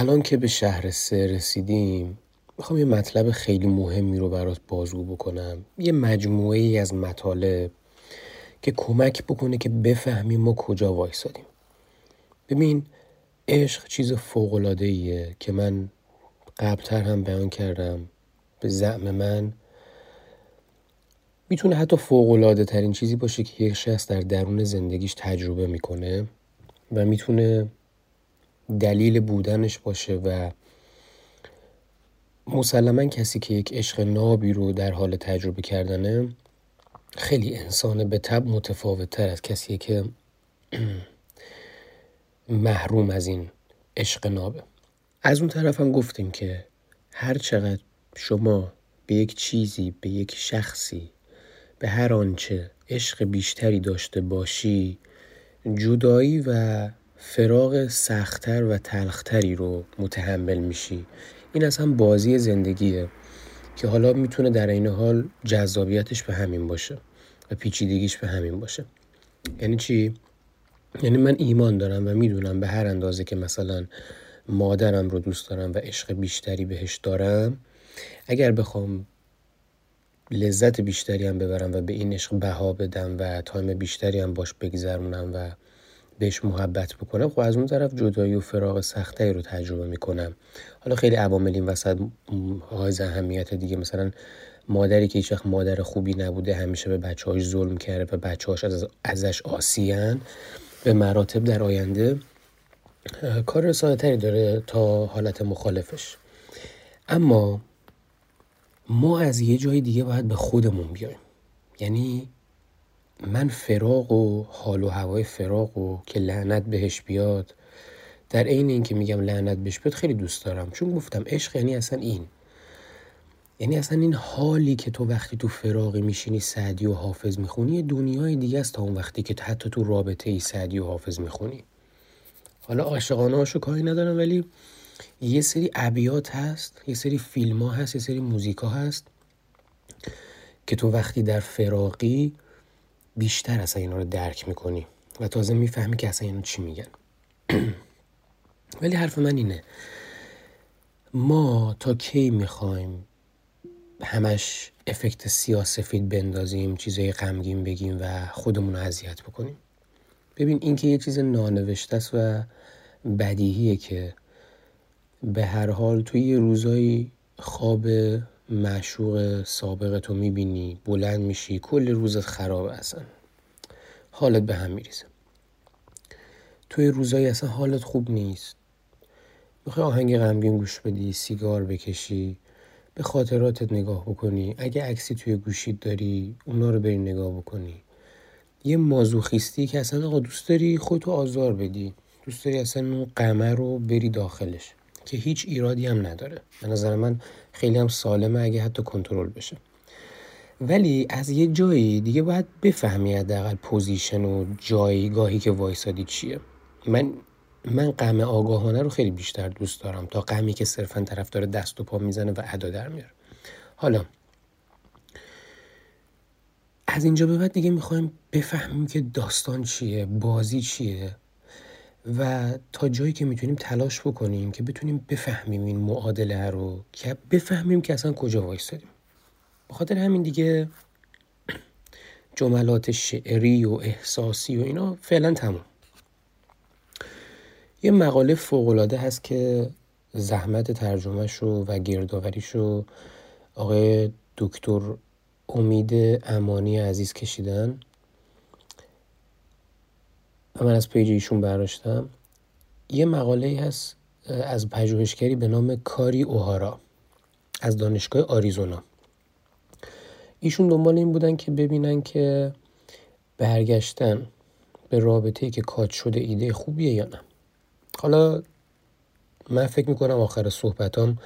الان که به شهر سه رسیدیم می‌خوام یه مطلب خیلی مهمی رو برات بازگو بکنم. یه مجموعه ای از مطالب که کمک بکنه که بفهمیم ما کجا وایسادیم. ببین عشق چیز فوقلاده ایه که من قبلتر هم بیان کردم. به زعم من می‌تونه حتی فوقلاده ترین چیزی باشه که یک شخص در درون زندگیش تجربه می‌کنه و می‌تونه دلیل بودنش باشه و مسلما کسی که یک عشق نابی رو در حال تجربه کردنه خیلی انسان به تب متفاوت تر از کسی که محروم از این عشق نابه. از اون طرف هم گفتیم که هر چقدر شما به یک چیزی به یک شخصی به هر آنچه عشق بیشتری داشته باشی جدایی و فراغ سختتر و تلختری رو متحمل میشی این از هم بازی زندگیه که حالا می‌تونه در این حال جذابیتش به همین باشه و پیچیدگیش به همین باشه یعنی چی؟ یعنی من ایمان دارم و می‌دونم به هر اندازه که مثلا مادرم رو دوست دارم و عشق بیشتری بهش دارم اگر بخوام لذت بیشتری هم ببرم و به این عشق بها بدم و تایم بیشتری هم باش بگذرونم و بهش محبت بکنم خب از اون طرف جدایی و فراغ سخته رو تجربه می‌کنم. حالا خیلی عوامل این وسط های اهمیت دیگه مثلا مادری که هیچ مادر خوبی نبوده همیشه به بچه‌هاش ظلم کرده و بچه‌هاش از ازش آسیان به مراتب در آینده کار تری داره تا حالت مخالفش. اما ما از یه جای دیگه باید به خودمون بیایم. یعنی من فراغ و حال و هوای فراغ و که لعنت بهش بیاد در عین اینکه میگم لعنت بهش بیاد خیلی دوست دارم. چون گفتم عشق یعنی اصلا این. یعنی اصلا این حالی که تو وقتی تو فراغی میشینی سعدی و حافظ می‌خونی دنیای دیگه است تا اون وقتی که حتی تو رابطه ای سعدی و حافظ می‌خونی. حالا عاشقانه هاشو کاری ندارم ولی یه سری ابیات هست یه سری فیلم ها هست یه سری موزیک ها هست که تو وقتی در فراقی بیشتر اصلا اینا رو درک می‌کنی و تازه می‌فهمی که اصلا اینا چی میگن. ولی حرف من اینه. ما تا کی می‌خوایم همش افکت سیاسفید بندازیم چیزای غمگین بگیم و خودمون رو اذیت بکنیم؟ ببین این که یه چیز نانوشته است و بدیهیه که به هر حال توی یه روزایی خواب معشوق سابقتو می‌بینی بلند میشی کل روزت خرابه اصلا. حالت به هم میریزه. توی روزایی اصلا حالت خوب نیست. می‌خوای آهنگ غمگین گوش بدی سیگار بکشی به خاطراتت نگاه بکنی. اگه عکسی توی گوشید داری اونا رو بری نگاه بکنی. یه مازوخیستی که اصلا آقا دوست داری خودتو آزار بدی. دوست داری اصلا اون قمر رو بری داخلش. که هیچ ایرادی هم نداره. به نظر من خیلی هم سالمه اگه حتی کنترل بشه. ولی از یه جایی دیگه باید بفهمی حداقل position و جایگاهی که وایسادی چیه. من من غم آگاهانه رو خیلی بیشتر دوست دارم تا غمی که صرفا طرف داره دست و پا می‌زنه و ادا در میاره. حالا از اینجا به بعد دیگه می‌خوایم بفهمیم که داستان چیه بازی چیه. و تا جایی که می‌تونیم تلاش بکنیم که بتونیم بفهمیم این معادله رو که بفهمیم که اصلا کجا وایستادیم. بخاطر همین دیگه جملات شعری و احساسی و اینا فعلا تموم. یه مقاله فوقالعاده هست که زحمت ترجمهش رو و گردآوریش رو آقای دکتر امید امانی عزیز کشیدن. و من از پیج ایشون برداشتم. یه مقاله هست از پژوهشگری به نام کاری اوهارا از دانشگاه آریزونا. ایشون دنبال این بودن که ببینن که برگشتن به رابطه که کات شده ایده خوبیه یا نه. حالا من فکر می‌کنم آخر صحبتام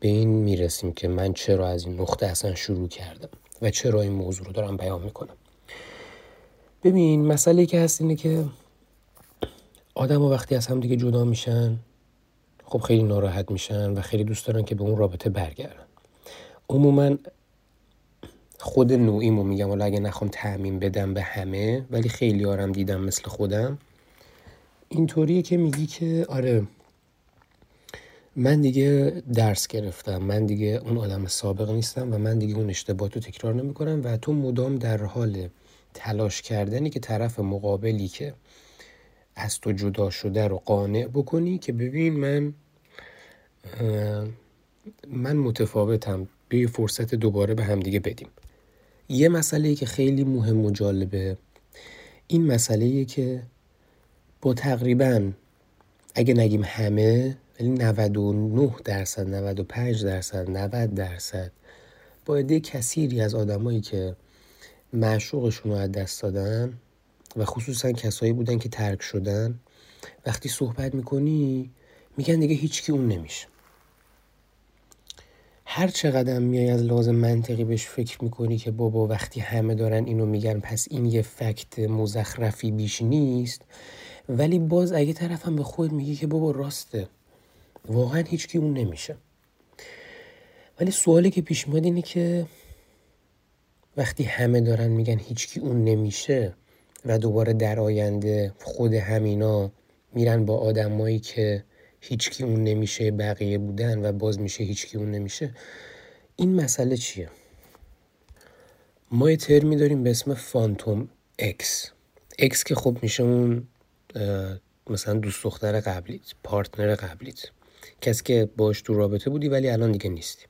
به این می‌رسیم که من چرا از این نقطه اصلا شروع کردم و چرا این موضوع رو دارم بیان می‌کنم. ببین مسئله که هست اینه که آدم وقتی از هم دیگه جدا میشن خب خیلی ناراحت میشن و خیلی دوست دارن که به اون رابطه برگردن. عموما خود نوعیمو میگم حالا اگه نخوام تعمین بدم به همه ولی خیلی آرم دیدم مثل خودم اینطوریه که میگی که آره من دیگه درس گرفتم من دیگه اون آدم سابق نیستم و من دیگه اون اشتباه رو تکرار نمی کنم و تو مدام در حال تلاش کردنی که طرف مقابلی که از تو جدا شده رو قانع بکنی که ببین من من متفاوتم. به فرصت دوباره به هم دیگه بدیم. یه مسئله که خیلی مهم و جالبه. این مسئله که با تقریبا اگه نگیم همه ولی 99 درصد 95 درصد 90 درصد با عده کثیری از آدمایی که معشوقشون رو از دست دادن و خصوصا کسایی بودن که ترک شدن. وقتی صحبت می‌کنی میگن دیگه هیچکی اون نمیشه. هر چقدر میای از لازم منطقی بهش فکر می‌کنی که بابا وقتی همه دارن اینو میگن پس این یه فکت مزخرفی بیش نیست. ولی باز اگه طرفم به خود میگی که بابا راسته واقعا هیچکی اون نمیشه. ولی سوالی که پیش میاد اینه که وقتی همه دارن میگن هیچکی اون نمیشه و دوباره در آینده خود همینا میرن با آدمایی که هیچکی اون نمیشه بقیه بودن و باز میشه هیچکی اون نمیشه این مسئله چیه؟ ما یه ترمی داریم به اسم phantom ex. ex که خب میشه اون مثلا دوست دختر قبلیت partner قبلیت. کسی که باش تو رابطه بودی ولی الان دیگه نیستی.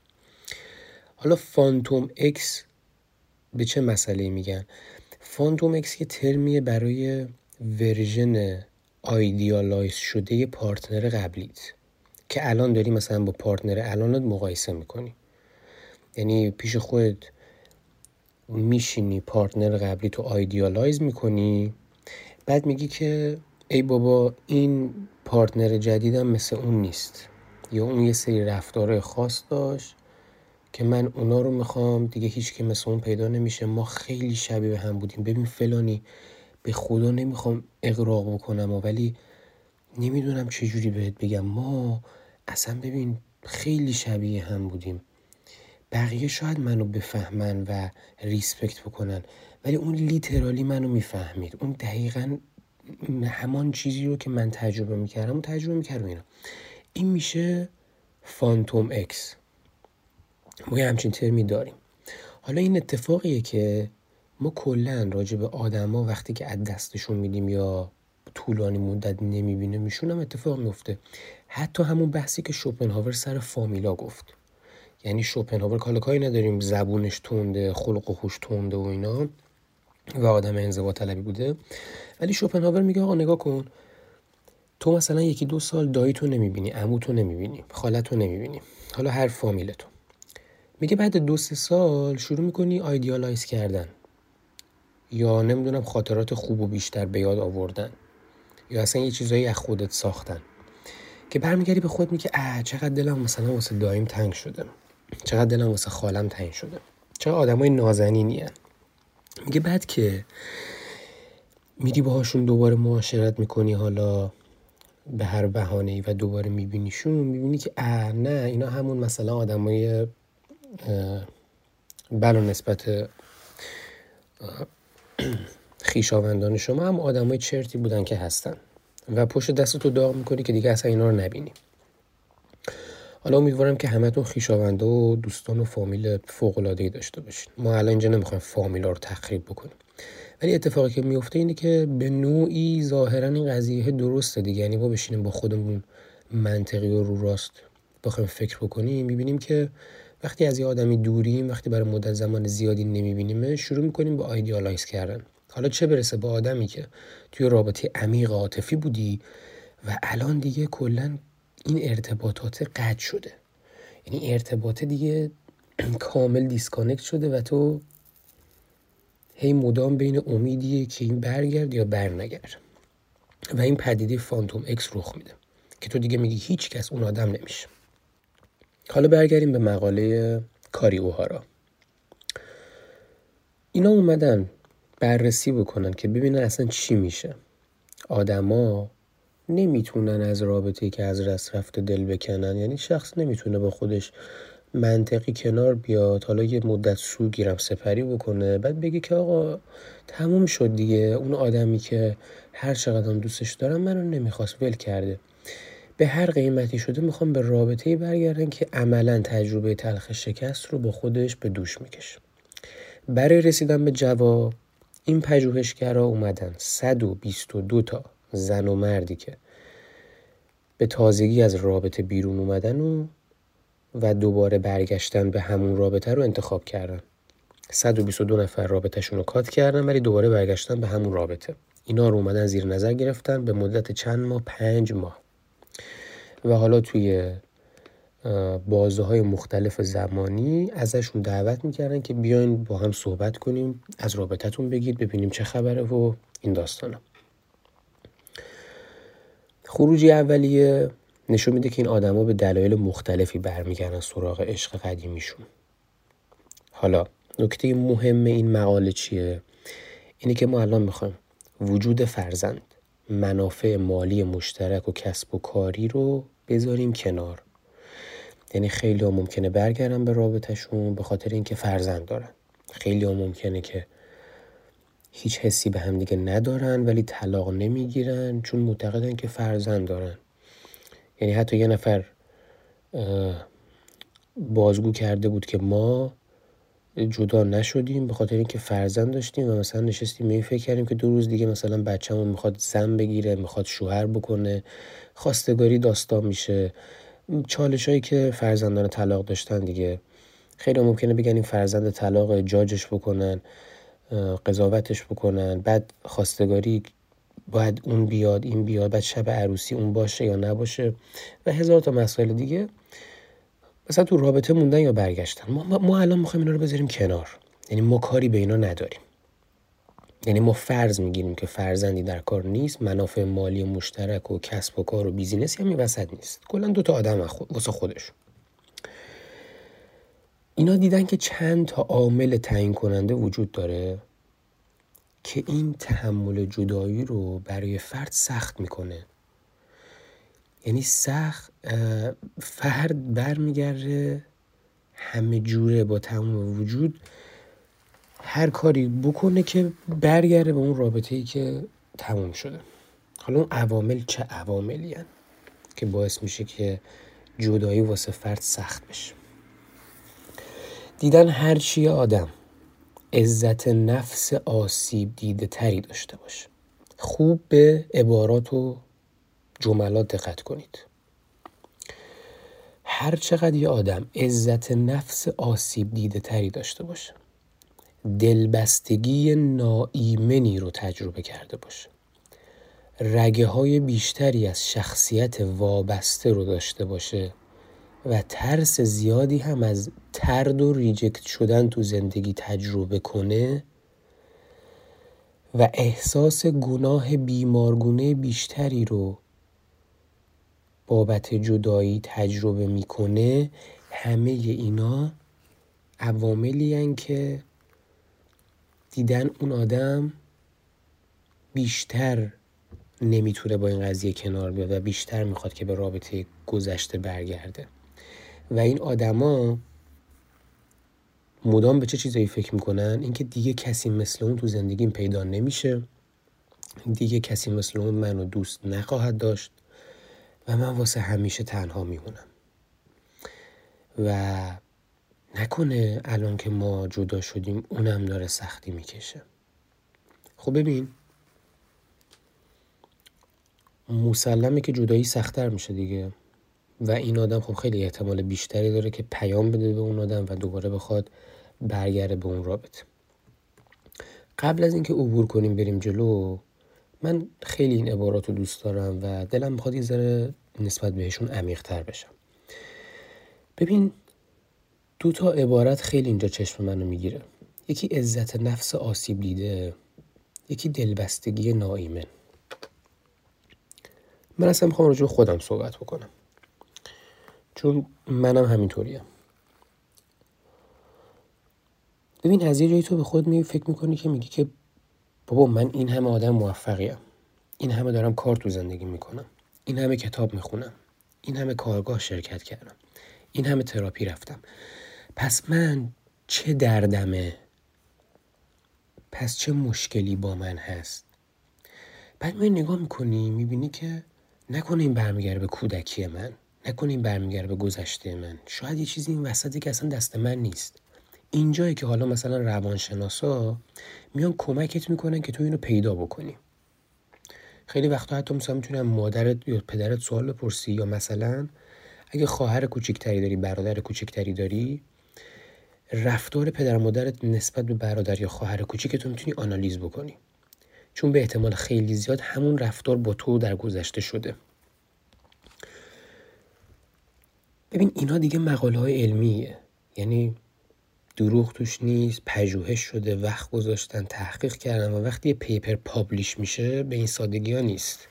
حالا phantom ex به چه مسئله میگن؟ phantom ex یه ترمیه برای version idealize شده partner قبلیت که الان داری مثلا با partner الانت مقایسه می‌کنی. یعنی پیش خودت میشینی partner قبلی تو idealize می‌کنی بعد میگی که ای بابا این پارتنر جدیدم مثل اون نیست یا اون یه سری رفتار خاص داشت. که من اونا رو می‌خوام دیگه هیچ که مثل اون پیدا نمیشه. ما خیلی شبیه به هم بودیم. ببین فلانی به خدا نمی‌خوام اقراق بکنم ولی نمی‌دونم چجوری بهت بگم. ما اصلا ببین خیلی شبیه هم بودیم. بقیه شاید منو بفهمن و respect بکنن ولی اون literally منو می‌فهمید. اون دقیقا همان چیزی رو که من تجربه می‌کردم و تجربه می‌کردم اینا. این میشه phantom ex ما یه همچین ترمی داریم. حالا این اتفاقیه که ما کلا راجع به آدما وقتی که از دستشون میدیم یا طولانی مدت نمی‌بینیمشون هم اتفاق میفته حتی همون بحثی که شوپنهاور سر فامیلا گفت. یعنی شوپنهاور کالا کاری نداریم زبونش تونده خلق و خوش تونده و اینا و آدم انزوا طلبی بوده. ولی شوپنهاور میگه آقا نگاه کن تو مثلا یکی دو سال دایی تو نمی‌بینی عمو تو نمی‌بینی خالت تو نمی‌بینی. حالا هر فامیل تو میگه بعد دو سه سال شروع می‌کنی آیدیالایز کردن. یا نمی‌دونم خاطرات خوب و بیشتر به یاد آوردن. یا اصلا یه چیزایی از خودت ساختن. که برمیگردی به خود میگه اه چقدر دلم مثلا واسه دایم تنگ شده. چقدر دلم واسه خالم تنگ شده. چقدر آدمای نازنینی میگه بعد که میری باهاشون دوباره معاشرت می‌کنی حالا به هر بهانه ای و دوباره میبینیشون می‌بینی که اه نه اینا همون مثلا آدمای بلا نسبت خیشاوندان شما هم آدمای چرتی بودن که هستن و پشت دست تو داغ می‌کنی که دیگه اصلا اینا رو نبینی. حالا امیدوارم که همتون خیشاونده و دوستان و فامیل فوق العاده داشته باشین. ما الان اینجا نمی‌خوایم فامیلا رو تخریب بکنیم. ولی اتفاقی که میفته اینه که به نوعی ظاهرا این قضیه درسته دیگه. یعنی با بشینیم با خودمون منطقی و رو راست بخوایم فکر بکنیم. می‌بینیم که وقتی از یه آدمی دوریم وقتی برای مدت زمان زیادی نمی‌بینیم شروع می‌کنیم با آیدیالایز کردن. حالا چه برسه به آدمی که توی رابطه عمیق عاطفی بودی و الان دیگه کلا این ارتباطات قطع شده. یعنی ارتباط دیگه کامل disconnect شده و تو هی مدام بین امیدیه که این برگرده یا برنگرد. و این پدیده phantom ex رخ میده که تو دیگه میگی هیچ کس اون آدم نمیشه. حالا برگردیم به مقاله کاری اوهارا اینا اومدن بررسی بکنن که ببینن اصلا چی میشه. آدما نمی‌تونن از رابطه که از رست رفته دل بکنن. یعنی شخص نمی‌تونه با خودش منطقی کنار بیاد حالا یه مدت سو گیرم سپری بکنه بعد بگه که آقا تموم شد دیگه. اون آدمی که هر چقدر دوستش دارم منو نمی‌خواست ول کرده. به هر قیمتی شده می‌خوام به رابطه برگردن که عملا تجربه تلخ شکست رو با خودش به دوش می‌کشه. برای رسیدن به جواب این پژوهشگرا اومدن 122 تا زن و مردی که به تازگی از رابطه بیرون اومدن و و دوباره برگشتن به همون رابطه رو انتخاب کردن. 122 نفر رابطهشون رو کات کردن ولی دوباره برگشتن به همون رابطه. اینا رو اومدن زیر نظر گرفتن. به مدت چند ماه؟ پنج ماه. و حالا توی بازه های مختلف زمانی ازشون دعوت می‌کردن که بیاین با هم صحبت کنیم از رابطتون بگید ببینیم چه خبره و این داستانا. خروجی اولیه نشون میده که این آدما به دلایل مختلفی برمیگردن سراغ عشق قدیمیشون. حالا نکته مهم این مقاله چیه؟ اینه که ما الان می‌خوایم وجود فرزند منافع مالی مشترک و کسب و کاری رو بذاریم کنار. یعنی خیلی ها ممکنه برگردن به رابطهشون به خاطر اینکه فرزند دارن. خیلی ها ممکنه که هیچ حسی به هم دیگه ندارن ولی طلاق نمی‌گیرن چون معتقدن که فرزند دارن. یعنی حتی یه نفر بازگو کرده بود که ما جدا نشدیم به خاطر اینکه فرزند داشتیم و مثلا نشستیم می فکر کردیم که دو روز دیگه مثلا بچه‌مون می‌خواد زن بگیره می‌خواد شوهر بکنه خواستگاری داستان میشه. چالش هایی که فرزندان طلاق داشتن دیگه. خیلی ممکنه بگن این فرزند طلاق جاجش بکنن قضاوتش بکنن. بعد خواستگاری باید اون بیاد این بیاد. بعد شب عروسی اون باشه یا نباشه. و هزار تا مسائل دیگه. مثلا تو رابطه موندن یا برگشتن؟ ما, ما الان می‌خوایم اینا رو بذاریم کنار. یعنی ما کاری به اینا نداریم. یعنی ما فرض می‌گیریم که فرزندی در کار نیست منافع مالی مشترک و کسب و کار و بیزینسی هم وسط نیست. کلا دو تا آدم واسه خودش اینا دیدن که چند تا عامل تعیین کننده وجود داره که این تحمل جدایی رو برای فرد سخت می‌کنه. یعنی سخت فرد برمیگرده همه جوره با تمام وجود. هر کاری بکنه که برگرده به اون رابطه ای که تموم شده. حالا اون عوامل چه عواملی هن که باعث میشه که جدایی واسه فرد سخت بشه؟ دیدن هرچی آدم عزت نفس آسیب دیده تری داشته باشه. خوب به عبارات و جملات دقت کنید. هر چقدر یه آدم عزت نفس آسیب دیده تری داشته باشه دلبستگی ناایمنی رو تجربه کرده باشه. رگه های بیشتری از شخصیت وابسته رو داشته باشه و ترس زیادی هم از ترد و ریجکت شدن تو زندگی تجربه کنه و احساس گناه بیمارگونه بیشتری رو بابت جدایی تجربه می‌کنه همه اینا عواملی که دیدن اون آدم بیشتر نمی‌تونه با این قضیه کنار بیاد و بیشتر می‌خواد که به رابطه گذشته برگرده. و این آدما مدام به چه چیزایی فکر می‌کنن؟ اینکه دیگه کسی مثل اون تو زندگیم پیدا نمیشه. دیگه کسی مثل اون منو دوست نخواهد داشت. و من واسه همیشه تنها میمونم. و نکنه الان که ما جدا شدیم اونم داره سختی می‌کشه. خب ببین مسلمه که جدایی سختتر میشه دیگه. و این آدم خب خیلی احتمال بیشتری داره که پیام بده به اون آدم و دوباره بخواد برگرده به اون رابطه. قبل از اینکه عبور کنیم بریم جلو من خیلی این عبارات رو دوست دارم و دلم می‌خواد یه ذره نسبت بهشون عمیقتر بشم. ببین دو تا عبارت خیلی اینجا چشم منو می‌گیره. یکی عزت نفس آسیب دیده یکی دلبستگی ناایمن من اصلا می‌خوام راجع خودم صحبت بکنم. چون منم همینطوریم. ببین از یه جایی تو به خود می فکر می‌کنی که میگی که بابا من این همه آدم موفقیم این همه دارم کار تو زندگی می‌کنم. این همه کتاب می‌خونم. این همه کارگاه شرکت کردم. این همه تراپی رفتم. پس من چه دردمه؟ پس چه مشکلی با من هست؟ بعد می نگاه می‌کنی می‌بینی که نکنه این برمیگرده به کودکی من نکنه این برمیگرده به گذشته من. شاید یه چیزی این وسطی که اصلا دست من نیست. اینجایی که حالا مثلا روانشناسا میان کمکت می‌کنن که تو اینو پیدا بکنی. خیلی وقتا حتی مثلا می‌تونم مادرت یا پدرت سوال بپرسی یا مثلا اگه خواهر کوچکتری داری برادر کوچکتری داری رفتار پدر مادرت نسبت به برادر یا خواهر کوچیکتون می‌تونی آنالیز بکنی. چون به احتمال خیلی زیاد همون رفتار با تو در گذشته شده. ببین اینا دیگه مقاله های علمیه. یعنی دروغ توش نیست پژوهش شده وقت گذاشتن تحقیق کردن و وقتی یه پیپر پابلیش میشه به این سادگی ها نیست.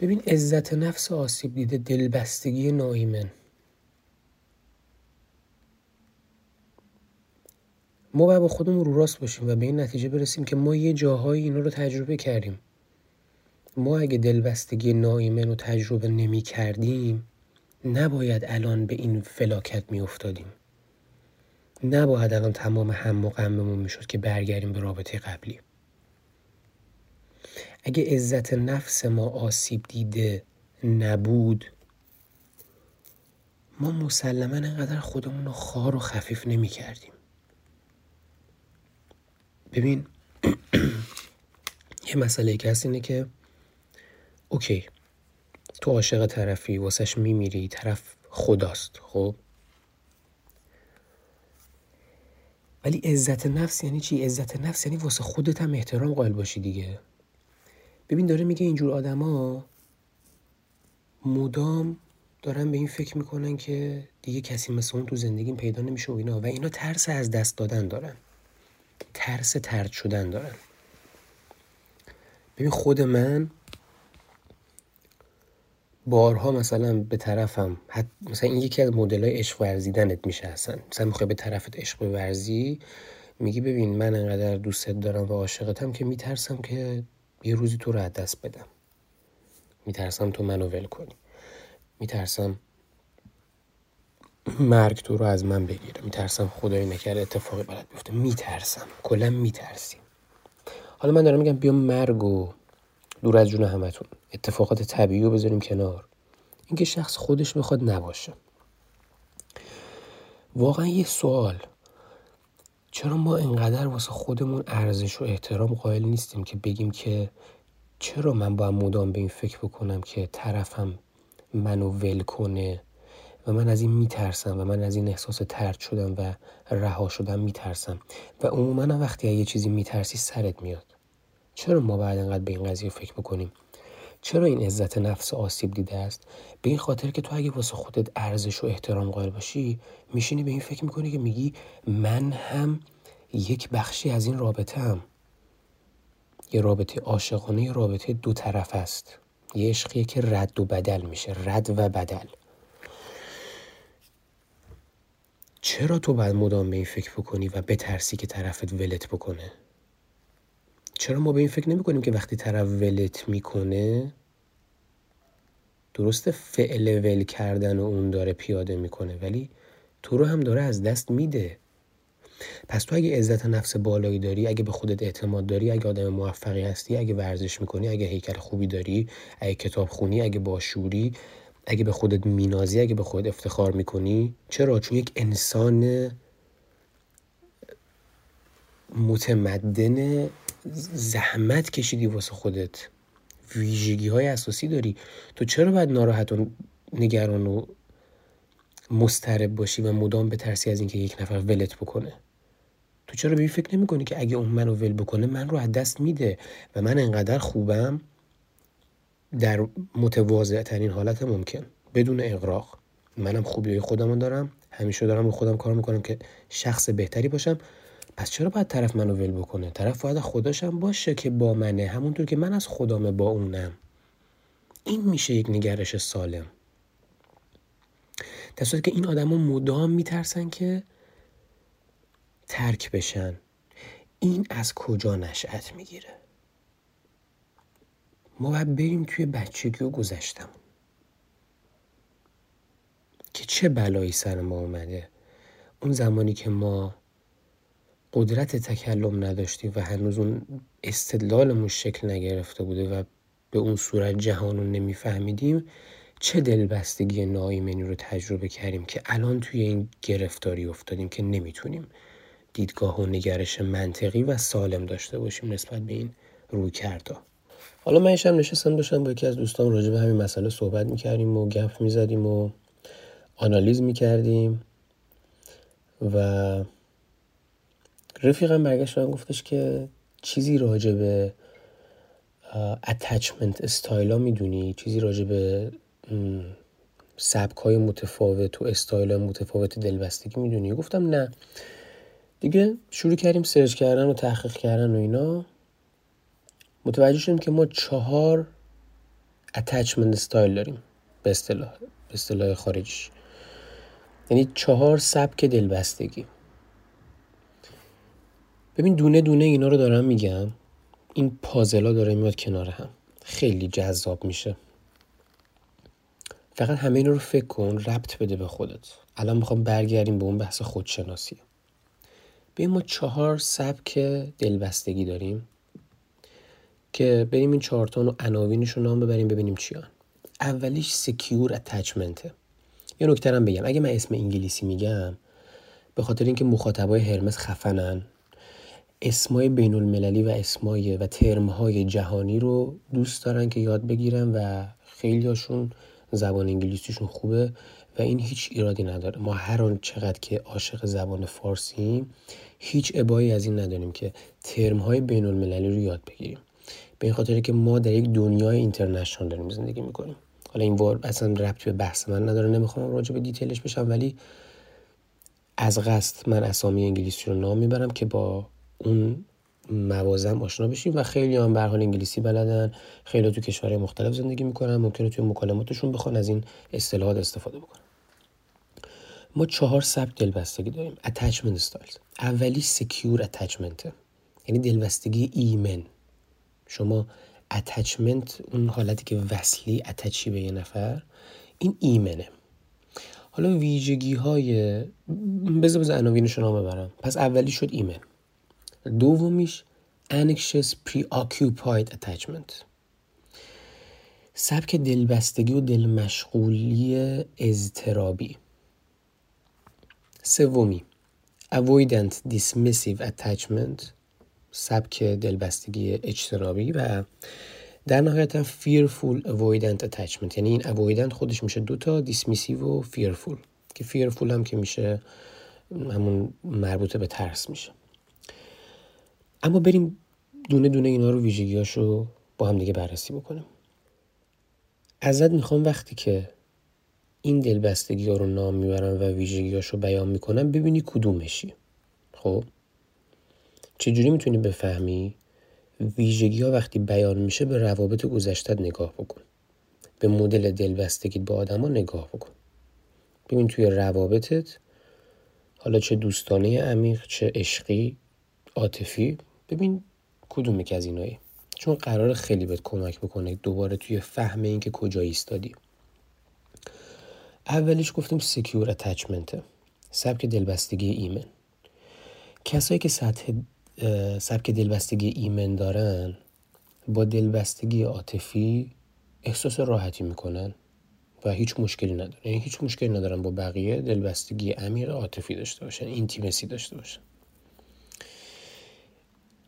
ببین عزت نفس آسیب دیده دلبستگی نایمن ما باید با خودمون رو راست باشیم و به این نتیجه برسیم که ما یه جاهایی اینا رو تجربه کردیم. ما اگه دلبستگی نایمن رو تجربه نمی کردیم نباید الان به این فلاکت می افتادیم نباید الان تمام هم و غممون می‌شد که برگردیم به رابطه قبلی. اگه عزت نفس ما آسیب دیده نبود ما مسلما انقدر خودمون رو خار و خفیف نمی کردیم ببین یه مسئله که هست اینه که اوکی تو عاشق طرفی واسش میمیری طرف خداست خب؟ ولی عزت نفس یعنی چی؟ عزت نفس یعنی واسه خودت هم احترام قائل باشی دیگه. ببین داره میگه اینجور آدما مدام دارن به این فکر می‌کنن که دیگه کسی مثل اون تو زندگیم پیدا نمیشه و اینا. و اینا ترس از دست دادن دارن. ترس ترد شدن دارن. ببین خود من بارها مثلا به طرفم حت مثلا این یکی از مدل های عشق ورزیدنت میشه اصلا. مثلا می‌خوای به طرفت عشق ورزی میگی ببین من انقدر دوستت دارم و عاشقتم که میترسم که یه روزی تو رو دست بدم. میترسم تو منو ول کنی. میترسم مرگ تو رو از من بگیره. میترسم خدای نکرده اتفاقی بلد بیفته. میترسم. کلا میترسیم. حالا من دارم میگم بیا مرگ و دور از جون همتون. اتفاقات طبیعی رو بذاریم کنار. اینکه شخص خودش بخواد نباشه. واقعا یه سوال. چرا ما انقدر واسه خودمون ارزش و احترام قائل نیستیم که بگیم که چرا من باید مدام به این فکر بکنم که طرفم منو ول کنه و من از این میترسم و من از این احساس ترد شدم و رها شدم میترسم و عموما وقتی یه چیزی میترسی سرت میاد. چرا ما باید انقدر به این قضیه فکر بکنیم؟ چرا این عزت نفس آسیب دیده است؟ به این خاطر که تو اگه واسه خودت ارزش و احترام قائل باشی میشینی به این فکر می‌کنی که میگی من هم یک بخشی از این رابطه هم یه رابطه عاشقانه یه رابطه دو طرف است. یه عشقیه که رد و بدل میشه رد و بدل. چرا تو باید مدام به این فکر بکنی و بترسی که طرفت ولت بکنه؟ چرا ما به این فکر نمی کنیم که وقتی طرف ولت می‌کنه درسته فعل ول کردن و اون داره پیاده می‌کنه ولی تو رو هم داره از دست میده. پس تو اگه عزت نفس بالایی داری اگه به خودت اعتماد داری اگه آدم موفقی هستی اگه ورزش می‌کنی اگه هیکل خوبی داری اگه کتاب خونی اگه باشوری اگه به خودت مینازی اگه به خودت افتخار می‌کنی چرا؟ چون یک انسان متمدن زحمت کشیدی واسه خودت. ویژگی های اساسی داری. تو چرا باید ناراحت و نگران و مسترب باشی و مدام بترسی از اینکه یک نفر ولت بکنه؟ تو چرا به این فکر نمی کنی که اگه اون منو ول بکنه من رو از دست میده و من انقدر خوبم؟ در متواضع ترین حالت ممکن. بدون اقراق منم خوبی خودمو دارم. همیشه دارم رو خودم کار می‌کنم که شخص بهتری باشم. پس چرا باید طرف منو ول بکنه؟ طرف باید خودشم باشه که با منه. همونطور که من از خدامه با اونم. این میشه یک نگرش سالم. در که این آدما مدام میترسن که ترک بشن. این از کجا نشأت می‌گیره؟ ما باید بریم توی بچگی و گذشتم که چه بلایی سر ما اومده؟ اون زمانی که ما قدرت تکلم نداشتیم و هنوز اون استدلالمون شکل نگرفته بوده و به اون صورت جهان رو نمیفهمیدیم چه دلبستگی ناایمنی رو تجربه کردیم که الان توی این گرفتاری افتادیم که نمی‌تونیم دیدگاه و نگرش منطقی و سالم داشته باشیم نسبت به این روی کرده. حالا من هم نشستم داشتم با یکی از دوستان راجع به همین مسئله صحبت می‌کردیم و گپ می‌زدیم و آنالیز می‌کردیم و رفیقم برگشت من گفتش که چیزی راجع به attachment style ها می‌دونی؟ چیزی راجع به سبک های متفاوت و استایل متفاوت دلبستگی می‌دونی؟ گفتم نه. دیگه شروع کردیم search کردن و تحقیق کردن و اینا. متوجه شدیم که ما چهار attachment style داریم. به اصطلاح به اصطلاح خارجیش. یعنی چهار سبک دلبستگی. ببین دونه دونه اینا رو دارم میگم این پازلا داره میاد کنار هم. خیلی جذاب میشه. فقط همه اینا رو فکر کن ربط بده به خودت. الان می‌خوام برگردیم به اون بحث خودشناسی. ببین ما چهار سبک دلبستگی داریم که بریم این چهارتان و عناوینش رو نام ببریم ببینیم چیان. اولیش سکیور اتچمنته یه نکته بگم. اگه من اسم انگلیسی میگم به خاطر اینکه مخاطبای هرمس خفنن اسمای بین المللی و اسمای و ترمهای جهانی رو دوست دارن که یاد بگیرن و خیلیاشون زبان انگلیسیشون خوبه و این هیچ ایرادی نداره. ما هر آن چقدر که عاشق زبان فارسیم هیچ ابایی از این نداریم که ترمهای بین المللی رو یاد بگیریم. به این خاطر که ما در یک دنیای اینترنشنال داریم زندگی می‌کنیم. حالا این وار اصلا ربطی به بحث من نداره نمی‌خوام راجع به دیتیلش بشم ولی از قصد من اسامی انگلیسی رو نام می‌برم که با اون موازم آشنا بشیم و خیلی هم به حال انگلیسی بلدن خیلی تو کشورهای مختلف زندگی می‌کنن ممکنه توی مکالماتشون بخوان از این اصطلاحات استفاده بکنن. ما چهار سبک دلبستگی داریم attachment styles. اولی secure attachment. یعنی دلبستگی ایمن. شما اتچمنت اون حالتی که وصلی اتچی به یه نفر این ایمنه. حالا ویژگی های بذار بذار عناوینش رو ببرم. پس اولی شد ایمن. دومیش anxious preoccupied attachment سبک دلبستگی و دلمشغولی اضطرابی سومی avoidant dismissive attachment سبک دلبستگی اجتنابی و در نهایت fearful avoidant attachment یعنی این avoidant خودش میشه دوتا dismissive و fearful که fearful هم که میشه همون مربوطه به ترس میشه اما بریم دونه دونه اینا رو ویژگیاش رو با هم دیگه بررسی بکنیم. ازت می‌خوام وقتی که این دلبستگی ها رو نام می‌برم و ویژگیاش رو بیان می‌کنم ببینی کدومشی. خب؟ چجوری می‌تونی بفهمی ویژگی ها وقتی بیان میشه به روابط گذشتت نگاه بکن. به مدل دلبستگیت با آدما نگاه بکن. ببین توی روابطت حالا چه دوستانه عمیق چه عشقی عاطفی ببین کدوم که از اینایی؟ چون قرار خیلی بهت کمک بکنه دوباره توی فهم این که کجا ایستادی. اولیش گفتیم سکیور اتچمنته سبک دلبستگی ایمن. کسایی که سطح سبک دلبستگی ایمن دارن با دلبستگی عاطفی احساس راحتی می‌کنن و هیچ مشکلی ندارن. یعنی هیچ مشکلی ندارن با بقیه دلبستگی عمیق عاطفی داشته باشن اینتیمسی داشته باشن.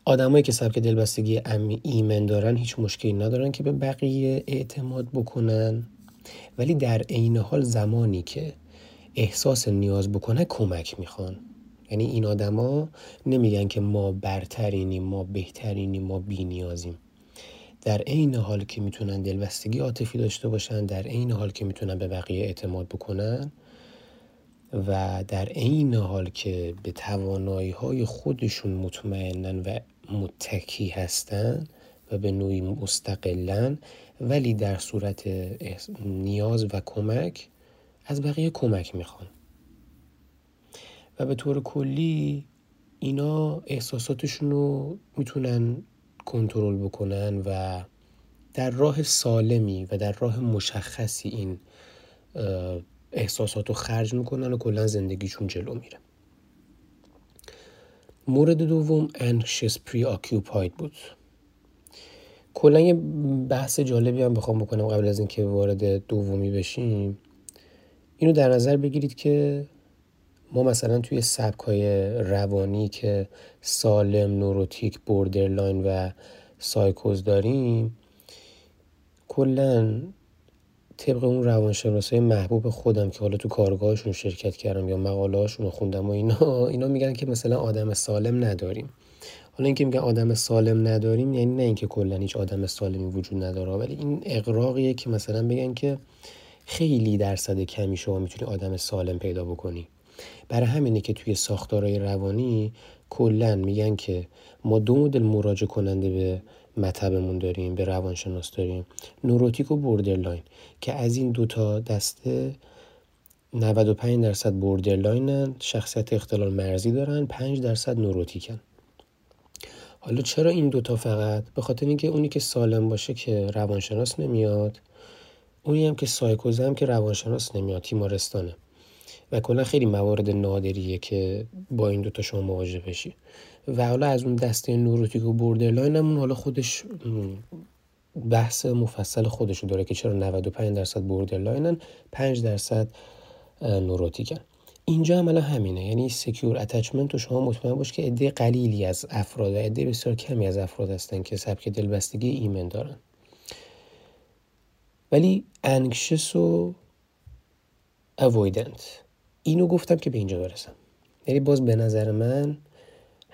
آدمایی که سبک دلبستگی ایمن دارن هیچ مشکلی ندارن که به بقیه اعتماد بکنن. ولی در عین حال زمانی که احساس نیاز بکنه کمک می‌خوان. یعنی این آدما نمیگن که ما برترینیم ما بهترینیم ما بینیازیم. در عین حال که می‌تونن دلبستگی عاطفی داشته باشن در عین حال که می‌تونن به بقیه اعتماد بکنن و در عین حال که به توانایی های خودشون مطمئنن و متکی هستن و به نوعی مستقلن ولی در صورت نیاز و کمک از بقیه کمک می‌خوان. و به طور کلی اینا احساساتشون رو می‌تونن کنترل بکنن و در راه سالمی و در راه مشخصی این احساسات رو خرج می‌کنن و کلا زندگیشون جلو میره. مورد دوم anxious preoccupied بود. کلا یه بحث جالبی هم بخوام بکنم قبل از اینکه وارد دومی بشیم. اینو در نظر بگیرید که ما مثلا توی سبک های روانی که سالم، neurotic، borderline و سایکوز داریم کلا طبق اون روانشناسای محبوب خودم که حالا تو کارگاهشون شرکت کردم یا مقاله هاشون خوندم و اینا اینا میگن که مثلا آدم سالم نداریم. حالا اینکه میگن آدم سالم نداریم یعنی نه اینکه کلا هیچ آدم سالمی وجود نداره ولی این اغراقیه که مثلا بگن که خیلی درصد کمی شما می‌تونی آدم سالم پیدا بکنی. برای همینه که توی ساختارهای روانی کلا میگن که ما دو مدل مراجعه کننده به مطبمون داریم به روانشناس داریم. neurotic و borderline که از این دوتا دسته 95 درصد borderline ن شخصیت اختلال مرزی دارن 5 درصد neurotic ن. حالا چرا این دوتا فقط؟ به خاطر اینکه اونی که سالم باشه که روانشناس نمیاد اونی هم که سایکوزه هم که روانشناس نمیاد تیمارستانه. و کلا خیلی موارد نادریه که با این دوتا شما مواجه بشی. و حالا از اون دسته neurotic و borderline هم حالا خودش بحث مفصل خودشو داره که چرا 95 درصد borderline ن 5 درصد neurotic ن اینجا عملا همینه. یعنی secure attachment تو شما مطمئن باش که عده قلیلی از افراد عده بسیار کمی از افراد هستن که سبک دلبستگی ایمن دارن. ولی انکشس و اویدنت اینو گفتم که به اینجا برسم. یعنی باز به نظر من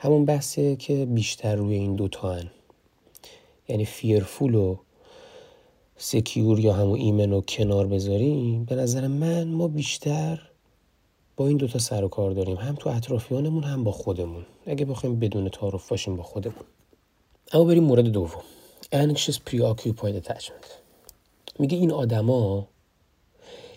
همون بحثه که بیشتر روی این دوتا هن. یعنی فیرفول و سکیور یا همون ایمن رو کنار بذاریم به نظر من ما بیشتر با این دوتا سر و کار داریم. هم تو اطرافیانمون هم با خودمون. اگه بخوایم بدون تعارف باشیم با خودمون. اما بریم مورد دوم. anxious preoccupied attachment. میگه این آدما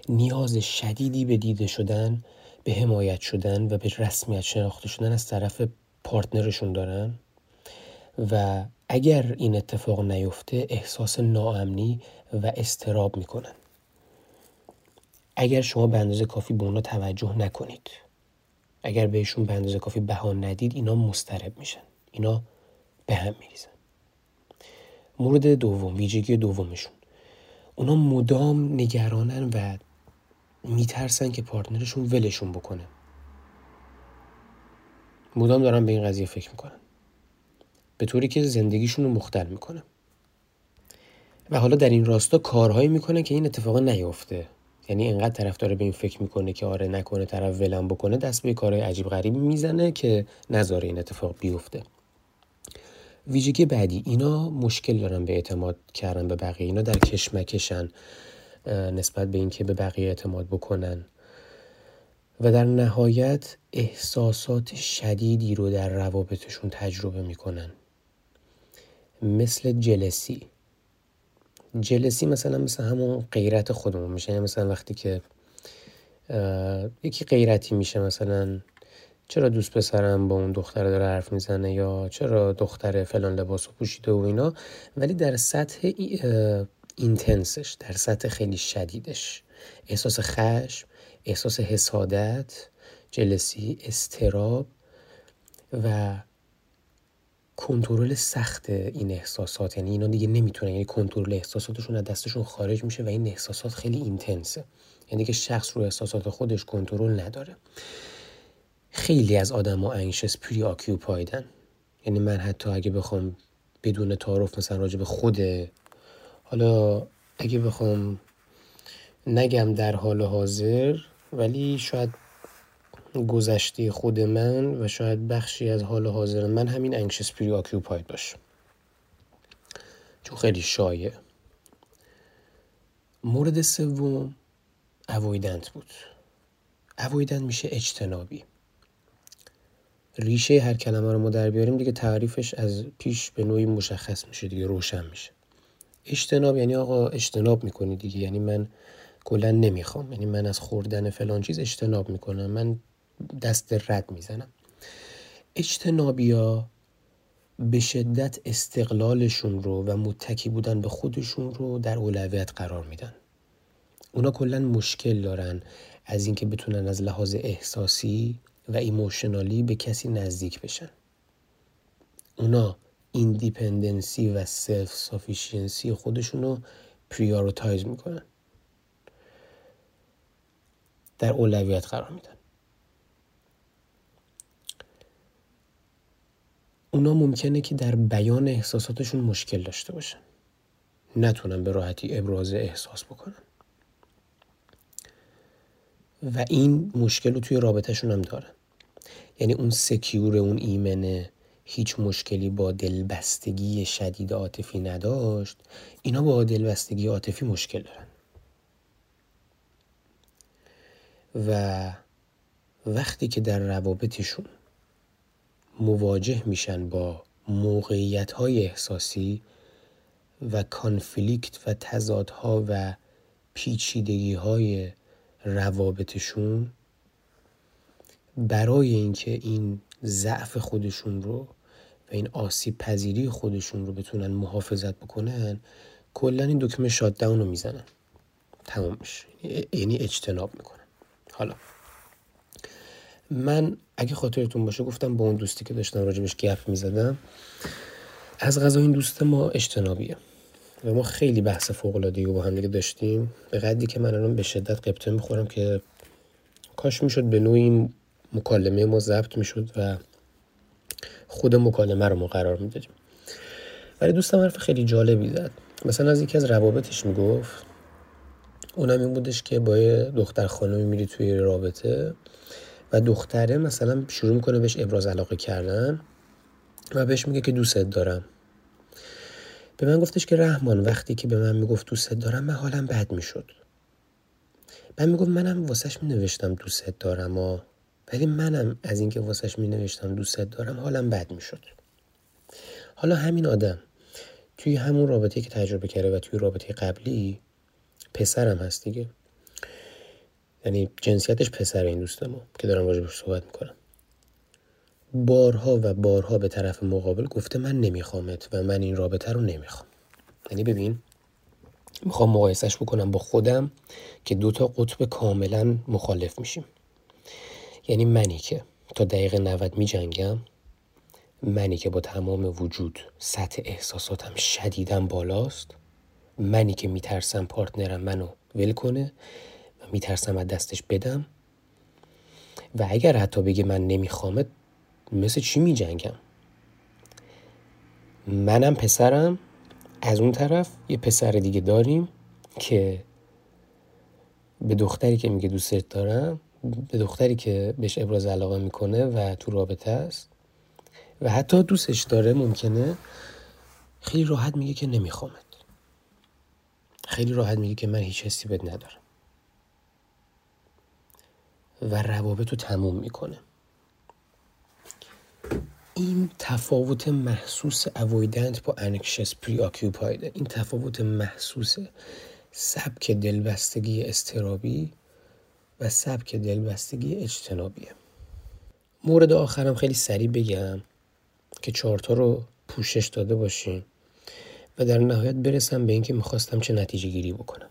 نیاز شدیدی به دیده شدن به حمایت شدن و به رسمیت شناخته شدن از طرف پارتنرشون دارن و اگر این اتفاق نیفته احساس ناامنی و استراب می‌کنن. اگر شما به اندازه کافی به اونا توجه نکنید اگر بهشون به اندازه کافی بها ندید اینا مسترب میشن. اینا به هم میریزن. مورد دوم ویژگی دومشون. اونا مدام نگرانن و میترسن که پارتنرشون ولشون بکنه. مدام دارن به این قضیه فکر می‌کنن. به طوری که زندگیشون رو مختل می‌کنه. و حالا در این راستا کارهایی می‌کنه که این اتفاق نیفته. یعنی اینقدر طرف داره به این فکر می‌کنه که آره نکنه طرف ولم بکنه دست به کارهای عجیب غریب می‌زنه که نذاره این اتفاق بیفته. ویژگی بعدی اینا مشکل دارن به اعتماد کردن به بقیه. اینا در کشمکشن نسبت به اینکه به بقیه اعتماد بکنن. و در نهایت احساسات شدیدی رو در روابطشون تجربه می‌کنن. مثل جلسی. جلسی مثلا مثل همون غیرت خودمون میشه. یعنی مثلا وقتی که یکی غیرتی میشه مثلا چرا دوست پسرم با اون دختر داره حرف می‌زنه یا چرا دختر فلان لباس و پوشیده و اینا ولی در سطح اینتنسش در سطح خیلی شدیدش. احساس خشم احساس حسادت جلسی استراب و کنترل سخت این احساسات. یعنی اینا دیگه نمی‌تونن یعنی کنترل احساساتشون از دستشون خارج میشه و این احساسات خیلی اینتنسه. یعنی که شخص رو احساسات خودش کنترل نداره. خیلی از آدما انشس پری آکیوپایدن یعنی من حتی اگه بخوام بدون تعارف مثلا راجع به خود حالا اگه بخوام نگم در حال حاضر ولی شاید گذشته خود من و شاید بخشی از حال حاضر من همین انکشس پری آکیوپاید باشه. چون خیلی شایع. مورد سوم اویدنت بود. اویدنت میشه اجتنابی. ریشه هر کلمه رو ما در بیاریم دیگه تعریفش از پیش به نوعی مشخص میشه دیگه روشن میشه. اجتناب یعنی آقا اجتناب می‌کنی دیگه یعنی من کلا نمی‌خوام. یعنی من از خوردن فلان چیز اجتناب می‌کنم. من دست رد می‌زنم. اجتنابیا به شدت استقلالشون رو و متکی بودن به خودشون رو در اولویت قرار میدن. اونا کلا مشکل دارن از اینکه بتونن از لحاظ احساسی و emotionally به کسی نزدیک بشن. اونا independency و self-sufficiency خودشون رو prioritize می‌کنن. در اولویت قرار میدن. اونا ممکنه که در بیان احساساتشون مشکل داشته باشن. نتونن به راحتی ابراز احساس بکنن. و این مشکل رو توی رابطهشون هم دارن. یعنی اون secure اون ایمنه هیچ مشکلی با دلبستگی شدید عاطفی نداشت. اینا با دلبستگی عاطفی مشکل دارن. و وقتی که در روابطشون مواجه میشن با موقعیت های احساسی و کانفلیکت و تضادها و پیچیدگی های روابطشون برای اینکه این ضعف خودشون رو و این آسیب پذیری خودشون رو بتونن محافظت بکنن کلا این دکمه شادداون رو می‌زنن. تمام میشه. یعنی اجتناب می‌کنن. حالا. من اگه خاطرتون باشه گفتم با اون دوستی که داشتم راجبش گپ می‌زدم از غذا این دوست ما اجتنابیه و ما خیلی بحث فوق العاده با هم دیگه داشتیم. به قدری که من الان به شدت قبطه می‌خورم که کاش می‌شد به نوعی مکالمه ما ضبط می‌شد و خود مکالمه رو ما قرار می‌دادیم. ولی دوستم حرف خیلی جالبی زد. مثلا از یکی از روابطش می‌گفت اونم این بودش که با یه دختر خانمی میری توی رابطه و دختره مثلا شروع می‌کنه بهش ابراز علاقه کردن و بهش میگه که دوستت دارم. به من گفتش که رحمان وقتی که به من می‌گفت دوستت دارم من حالم بد می‌شد. من می‌گفت منم واسش مینوشتم دوستت دارم و ولی منم از اینکه واسش مینوشتم دوستت دارم حالم بد می‌شد. حالا همین آدم توی همون رابطه که تجربه کرده و توی رابطه قبلی پسرم هست دیگه. یعنی جنسیتش پسر این دوست ما که دارم راجبش صحبت می‌کنم. بارها و بارها به طرف مقابل گفته من نمیخوامت و من این رابطه رو نمی‌خوام. یعنی ببین می‌خوام مقایسش بکنم با خودم که دوتا قطب کاملا مخالف میشیم. یعنی منی که تا دقیقه 90 می جنگم منی که با تمام وجود سطح احساساتم شدیدم بالاست منی که میترسم پارتنرم منو ول کنه و میترسم از دستش بدم. و اگر حتی بگه من نمیخوامت مثل چی میجنگم؟ منم پسرم از اون طرف یه پسر دیگه داریم که به دختری که میگه دوستت دارم به دختری که بهش ابراز علاقه می‌کنه و تو رابطه است. و حتی دوستش داره ممکنه خیلی راحت میگه که نمیخوامت خیلی راحت میگه که من هیچ حسی بد ندارم. و روابط رو تموم می‌کنه. این تفاوت محسوس اویدنت با انکشس پری آکیوپایده این تفاوت محسوس سبک دلبستگی استرابی و سبک دلبستگی اجتنابیه. مورد آخرم خیلی سریع بگم که چهارتا رو پوشش داده باشین. در نهایت برسم به اینکه می‌خواستم چه نتیجه گیری بکنم.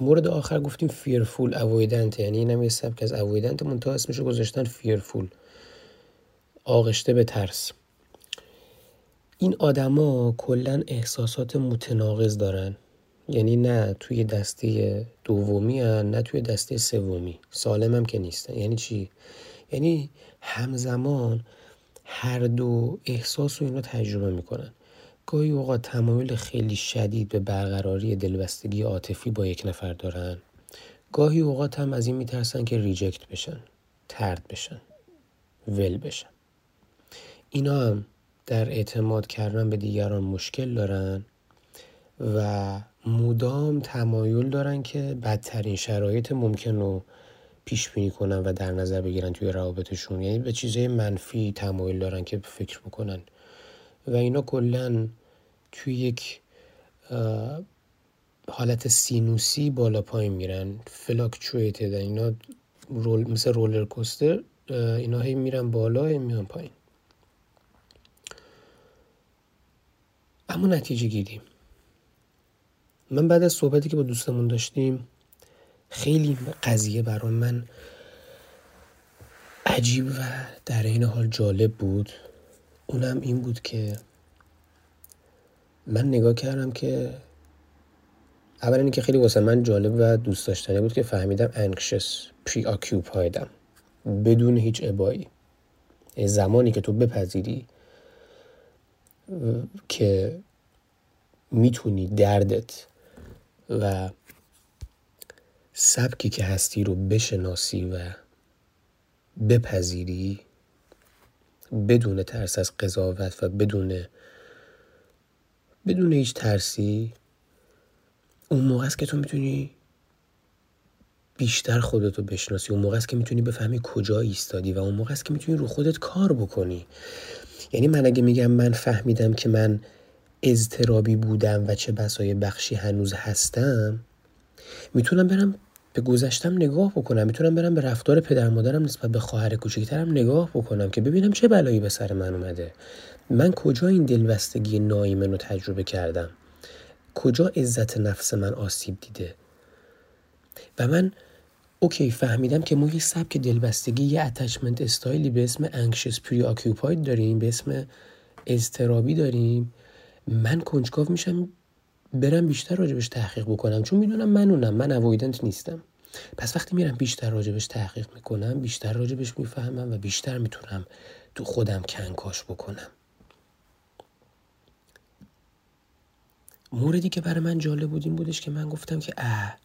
مورد آخر گفتیم فیرفول اویدنت یعنی اینم یه سبک از اویدنت منتها اسمش رو گذاشتن فیرفول آغشته به ترس. این آدما کلا احساسات متناقض دارن. یعنی نه توی دسته دومی هن نه توی دسته سومی. سالم هم که نیستن. یعنی چی؟ یعنی همزمان هر دو احساس رو اینا تجربه می‌کنن. گاهی اوقات تمایل خیلی شدید به برقراری دلبستگی عاطفی با یک نفر دارن. گاهی اوقات هم از این میترسن که ریجکت بشن ترد بشن ول بشن. اینا هم در اعتماد کردن به دیگران مشکل دارن و مدام تمایل دارن که بدترین شرایط ممکن رو پیش بینی کنن و در نظر بگیرن توی روابطشون. یعنی به چیزهای منفی تمایل دارن که فکر بکنن. و اینا کلا توی یک حالت سینوسی بالا پایین میرن فلاکچویتد اینا رول مثل رولر کوستر اینا هی میرن بالا هی میان پایین. اما نتیجه گیریم من بعد از صحبتی که با دوستمون داشتیم خیلی قضیه برای من عجیب و در این حال جالب بود. اونم این بود که من نگاه کردم که اولا اینکه خیلی واسه من جالب و دوست داشتنی بود که فهمیدم انکشس پری آکیوپایدم بدون هیچ ابایی. زمانی که تو بپذیری که می‌تونی دردت و سبکی که هستی رو بشناسی و بپذیری بدون ترس از قضاوت و بدون بدون هیچ ترسی اون موقع است که تو می‌تونی بیشتر خودتو بشناسی. اون موقع است که می‌تونی بفهمی کجا ایستادی و اون موقع است که می‌تونی رو خودت کار بکنی. یعنی من اگه میگم من فهمیدم که من اضطرابی بودم و چه بسای بخشی هنوز هستم می‌تونم برم به گذشتم نگاه بکنم می‌تونم برم به رفتار پدر مادرم نسبت به خواهر کوچکترم نگاه بکنم که ببینم چه بلایی به سر من اومده. من کجا این دلبستگی نایمن رو تجربه کردم؟ کجا عزت نفس من آسیب دیده؟ و من okay فهمیدم که ما یه سبک دلبستگی یه attachment style ی به اسم anxious preoccupied داریم به اسم اضطرابی داریم. من کنجکاو میشم برم بیشتر راجبش تحقیق بکنم چون می‌دونم منونم من avoidant نیستم. پس وقتی میرم بیشتر راجبش تحقیق می‌کنم بیشتر راجبش می‌فهمم و بیشتر می‌تونم تو خودم کنکاش بکنم. موردی که برای من جالب بود این بودش که من گفتم که اه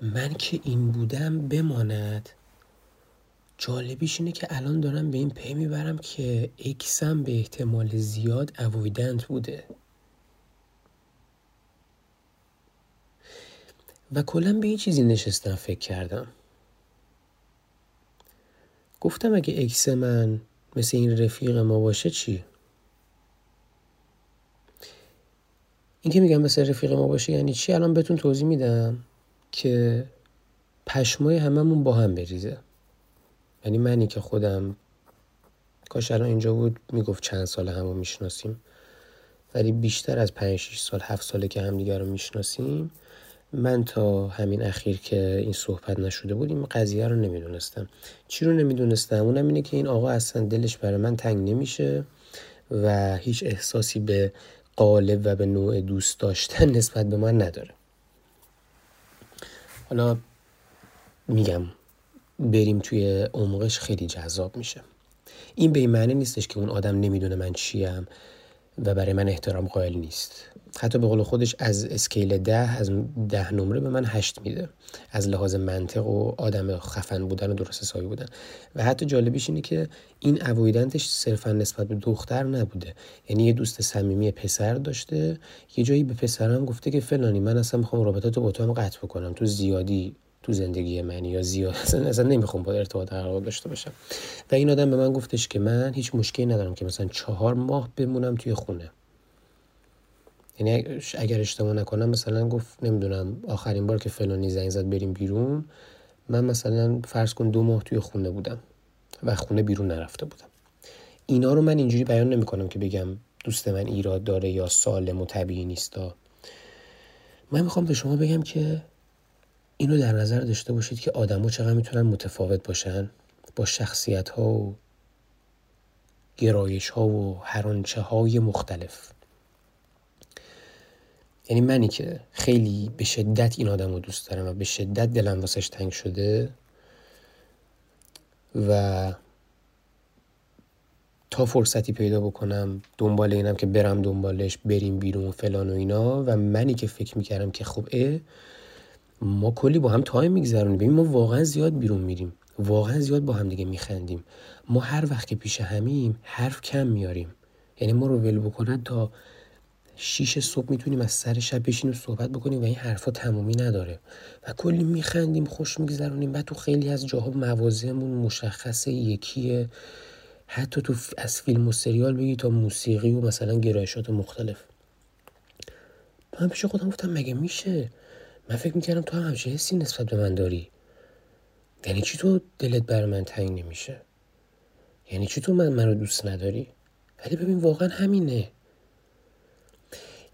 من که این بودم بماند. جالبیش اینه که الان دارم به این پی می‌برم که اکسم به احتمال زیاد اویدنت بوده. و کلا به این چیزی نشستم فکر کردم. گفتم اگه اکس من مثل این رفیق ما باشه چی؟ این که میگم مثل رفیق ما باشه یعنی چی؟ الان بهتون توضیح میدم که پشمای هممون با هم بریزه. یعنی منی که خودم کاش الان اینجا بود می‌گفت چند سال همو می‌شناسیم. ولی بیشتر از پنج 6 سال هفت ساله که همدیگه رو می‌شناسیم من تا همین اخیر که این صحبت نشده بود این قضیه رو نمی‌دونستم. چی رو نمی‌دونستم؟ اونم اینه که این آقا اصلا دلش برای من تنگ نمیشه و هیچ احساسی به قالب و به نوع دوست داشتن نسبت به من نداره. حالا میگم بریم توی عمقش خیلی جذاب میشه. این به این معنی نیستش که اون آدم نمی‌دونه من چیم و برای من احترام قائل نیست. حتی به قول خودش از اسکیل ده از ده نمره به من هشت میده. از لحاظ منطق و آدم خفن بودن و درست حسابی بودن. و حتی جالبیش اینه که این اویدنتش صرفا نسبت به دختر نبوده. یعنی یه دوست صمیمی پسر داشته. یه جایی به پسرم گفته که فلانی من اصلا می‌خوام رابطه با تو هم قطع بکنم. تو زیادی تو زندگی من یا زیاد اصلا, اصلا نمی‌خوام با ارتباط قرار داشته باشم. و این آدم به من گفتش که من هیچ مشکلی ندارم که مثلا چهار ماه بمونم توی خونه. یعنی اگر اشتباه نکنم مثلا گفت نمی‌دونم آخرین بار که فلانی زنگ زد بریم بیرون من مثلا فرض کن دو ماه توی خونه بودم و خونه بیرون نرفته بودم. اینا رو من اینجوری بیان نمی‌کنم که بگم دوست من ایراد داره یا سالم و طبیعی نیستا من می‌خوام به شما بگم که اینو در نظر داشته باشید که آدما چقدر می‌تونن متفاوت باشن با شخصیت ها و گرایش ها و هرانچه های مختلف. یعنی منی که خیلی به شدت این آدم رو دوست دارم و به شدت دلم واسش تنگ شده و تا فرصتی پیدا بکنم دنبال اینم که برم دنبالش بریم بیرون فلان و اینا. و منی که فکر می‌کردم که خب اه ما کلی با هم تایم میگذرونیم. ببین ما واقعا زیاد بیرون میریم. واقعا زیاد با هم دیگه میخندیم. ما هر وقت که پیش همیم حرف کم میاریم. یعنی ما رو ول بکنن تا شیش صبح می‌تونیم از سر شب بشینیم صحبت بکنیم و این حرفا تمومی نداره. و کلی میخندیم خوش میگذرونیم. بعد تو خیلی از جاها موازهمون مشخصه یکیه. حتی تو از فیلم و سریال بگی تا موسیقی و مثلا گرایشات مختلف. من پیش خودم گفتم مگه میشه؟ من فکر می‌کردم تو هم همچه حسی نسبت به من داری. یعنی چی تو دلت بر من تنگ نمیشه؟ یعنی چی تو من منو دوست نداری؟ ولی ببین واقعا همینه.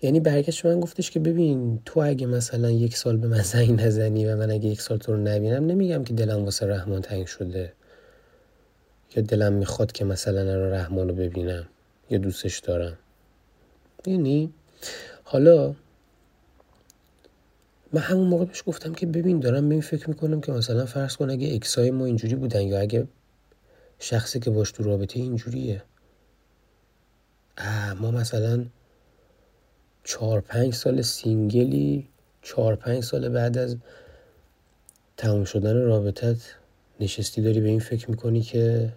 یعنی برگشت من گفتش که ببین تو اگه مثلا یک سال به من زنگ نزنی و من اگه یک سال تو رو نبینم نمیگم که دلم واسه رحمان تنگ شده. یا دلم می‌خواد که مثلا رحمان رو ببینم یا دوستش دارم. یعنی حالا من همون موقع بهش گفتم که ببین دارم به این فکر می‌کنم که مثلا فرض کن اگه ex ای ما اینجوری بودن یا اگه شخصی که باش تو رابطه اینجوریه. ما مثلا چهار پنج سال single ی چهار پنج سال بعد از تموم شدن رابطت نشستی داری به این فکر می‌کنی که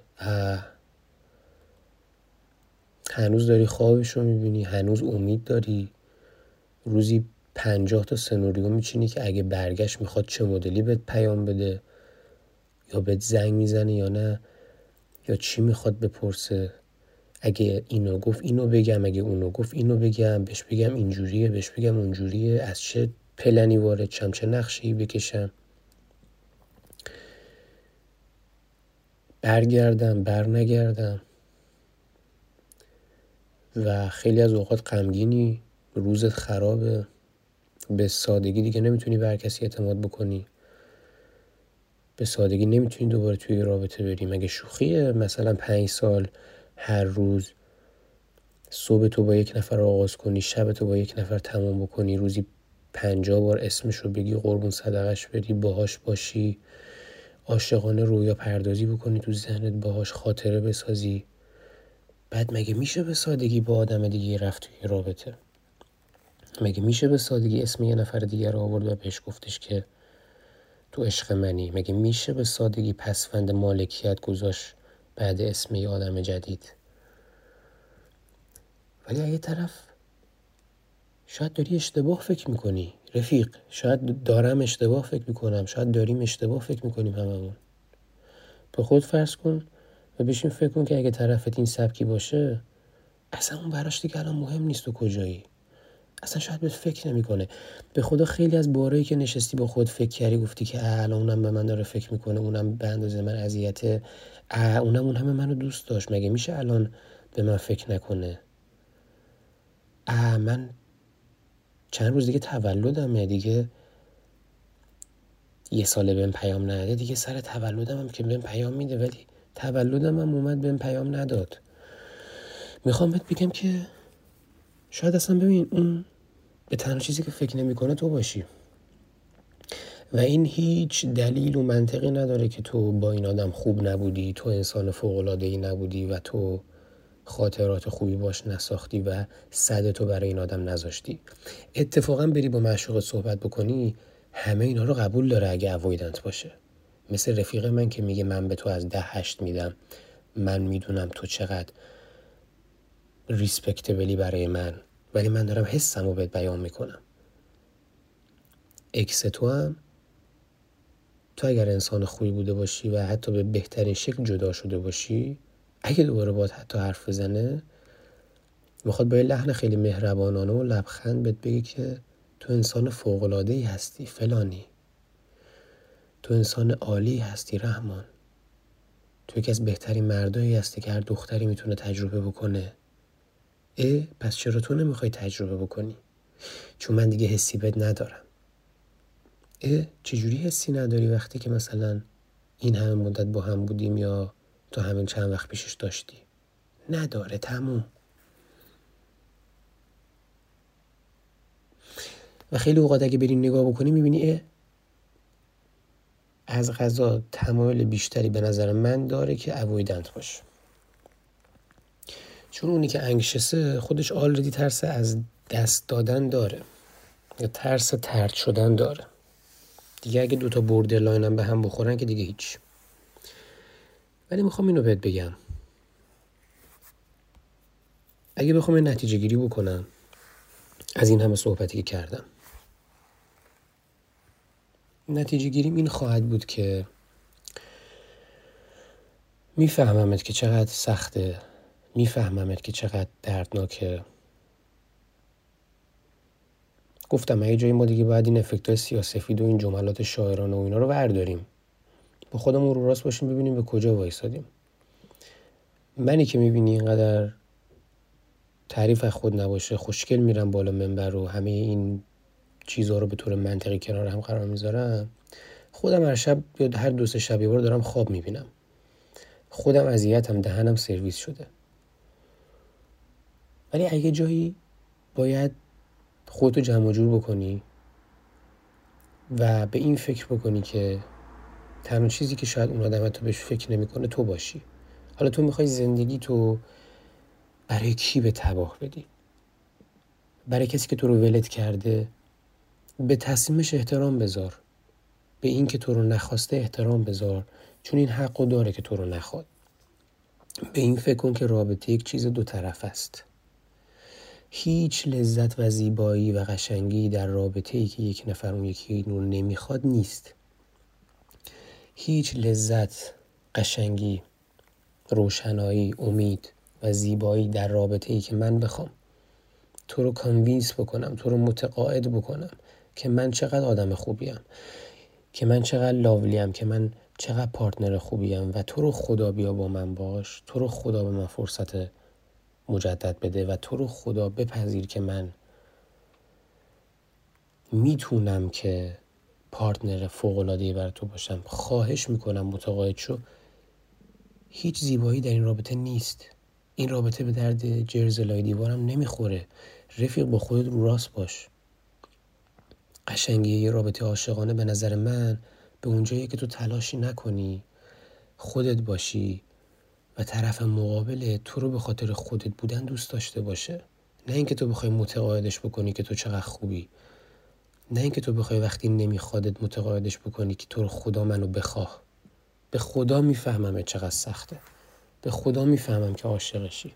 هنوز داری خوابش رو می‌بینی هنوز امید داری؟ روزی پنجاه تا سناریو میچینی که اگه برگشت می‌خواد چه مدلی بهت پیام بده؟ یا بهت زنگ می‌زنه یا نه؟ یا چی می‌خواد بپرسه؟ اگه اینو گفت اینو بگم اگه اونو گفت اینو بگم بهش بگم اینجوریه بهش بگم اونجوریه از چه پلنی وارد چم چه نقشی بکشم. برگردم بر نگردم و خیلی از اوقات غمگینی روزت خرابه. به سادگی دیگه نمی‌تونی بر کسی اعتماد بکنی. به سادگی نمی‌تونی دوباره توی رابطه بری مگه شوخیه مثلا پنج سال هر روز صبح تو با یک نفر آغاز کنی شب تو با یک نفر تمام بکنی روزی پنجاه بار اسمش رو بگی قربون صدقش بدی باهاش باشی عاشقانه رویا پردازی بکنی تو ذهنت باهاش خاطره بسازی. بعد مگه میشه به سادگی با آدم دیگه رفت توی رابطه؟ مگه میشه به سادگی اسم یه نفر دیگر رو آورد و بهش گفتش که تو عشق منی؟ مگه میشه به سادگی پسفند مالکیت گذاشت؟ بعد اسم یه آدم جدید. ولی اگه طرف شاید داری اشتباه فکر می‌کنی. رفیق شاید دارم اشتباه فکر می‌کنم. شاید داریم اشتباه فکر می‌کنیم هممون. به خود فرض کن و بشین فکر کن که اگه طرفت این سبکی باشه اصلا اون براش دیگه الان مهم نیست تو کجایی. اصلا شاید بهت فکر نمی‌کنه. به خدا خیلی از بارایی که نشستی با خود فکر کردی گفتی که الان اونم به من داره فکر می‌کنه اونم به اندازه من اذیته اونم اون همه منو دوست داشت. مگه میشه الان به من فکر نکنه؟ اه من چند روز دیگه تولدمه دیگه. یه ساله بهم پیام نده دیگه سر تولدم هم که بهم پیام میده ولی تولدم هم اومد بهم پیام نداد. می‌خوام بهت بگم که شاید اصلا ببین اون به تنها چیزی که فکر نمی‌کنه تو باشی. و این هیچ دلیل و منطقی نداره که تو با این آدم خوب نبودی تو انسان فوق ای نبودی و تو خاطرات خوبی باش نساختی و صد تو برای این آدم نذاشتی. اتفاقا بری با معشوق صحبت بکنی همه اینا رو قبول داره اگه اوایدنت باشه. مثل رفیق من که میگه من به تو از ده هشت میدم من می‌دونم تو چقدر ریسپکتبلی برای من ولی من دارم حسم رو بهت بیان می‌کنم. اکس تو هم تو اگر انسان خوبی بوده باشی و حتی به بهترین شکل جدا شده باشی اگه دوباره باید حتی حرف بزنه می‌خواد با یه لحن خیلی مهربانانه و لبخند بهت بگی که تو انسان فوقلاده ای هستی فلانی. تو انسان عالی هستی رحمان. تو یکی از بهترین مردایی هستی که هر دختری می‌تونه تجربه بکنه. اه پس چرا تو نمی‌خوای تجربه بکنی؟ چون من دیگه حسی بد ندارم. اه چجوری حسی نداری وقتی که مثلا این همه مدت با هم بودیم یا تو همین چند وقت پیشش داشتی؟ نداره تموم. و خیلی اوقات اگه بریم نگاه بکنی می‌بینی اه از غذا تمایل بیشتری به نظر من داره که اویدنت باشه. چون اونی که انگشسه خودش آلردی ترس از دست دادن داره. یا ترس ترد شدن داره. دیگه اگه دوتا بوردرلاین هم به هم بخورن که دیگه هیچ. ولی می‌خوام اینو بهت بگم. اگه بخوام نتیجه گیری بکنم از این همه صحبتی که کردم. نتیجه گیریم این خواهد بود که میفهممت که چقدر سخته میفهممت که چقدر دردناکه. گفتم اگه جایی ما دیگه باید این افکت های سیاسفید و این جملات شاعرانه و اینا رو برداریم. با خودمون رو راست باشیم ببینیم به کجا وایسادیم. منی که می‌بینی اینقدر تعریف خود نباشه خوشگل میرم بالا منبر رو همه این چیزها رو به طور منطقی کنار هم قرار می‌ذارم. خودم هر شب یا هر دو سه شب بار دارم خواب می‌بینم. خودم اذیتم دهنم سرویس شده. ولی اگه جایی باید خودتو جمع جور بکنی و به این فکر بکنی که تنها چیزی که شاید اون آدم تو بهش فکر نمی‌کنه تو باشی. حالا تو می‌خوای زندگی تو برای کی به تباه بدی؟ برای کسی که تو رو ولت کرده؟ به تصمیمش احترام بذار. به این که تو رو نخواسته احترام بذار. چون این حق داره که تو رو نخواد. به این فکر کن که رابطه یک چیز دو طرف است. هیچ لذت و زیبایی و قشنگی در رابطه ای که یک نفر اون یکی رو نمی‌خواد نیست. هیچ لذت قشنگی روشنایی امید و زیبایی در رابطه ای که من بخوام. تو رو convince بکنم تو رو متقاعد بکنم که من چقدر آدم خوبیم که من چقدر لاولیم که من چقدر پارتنر خوبیم و تو رو خدا بیا با من باش تو رو خدا به من فرصت مجدد بده و تو رو خدا بپذیر که من می‌تونم که پارتنر فوقلادهی بر تو باشم. خواهش می‌کنم متقاعد شو. هیچ زیبایی در این رابطه نیست. این رابطه به درد جرزلای دیوارم نمی‌خوره. رفیق با خودت رو راست باش. قشنگی یه رابطه عاشقانه به نظر من به اونجایی که تو تلاشی نکنی. خودت باشی. طرف مقابل تو رو به خاطر خودت بودن دوست داشته باشه. نه اینکه تو بخوای متقاعدش بکنی که تو چقدر خوبی. نه اینکه تو بخوای وقتی نمیخوادت متقاعدش بکنی که تو رو خدا منو بخواه. به خدا می‌فهمم چقدر سخته. به خدا می‌فهمم که عاشقشی.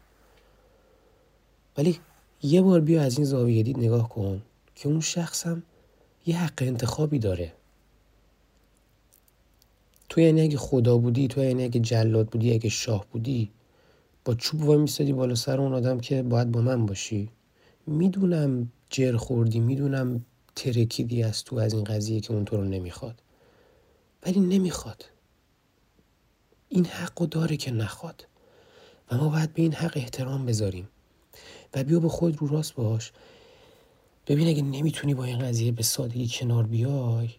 ولی یه بار بیا از این زاویه دید نگاه کن که اون شخصم یه حق انتخابی داره. تو یعنی اگه خدا بودی تو یعنی اگه جلاد بودی اگه شاه بودی با چوب وای میستادی بالا سر اون آدم که باید با من باشی. می‌دونم جر خوردی می‌دونم ترکیدی از تو از این قضیه که اون تو رو نمی‌خواد. ولی نمی‌خواد. این حق داره که نخواد. و ما باید به این حق احترام بذاریم. و بیا به خود رو راست باش. ببین اگه نمی‌تونی با این قضیه به سادگی کنار بیای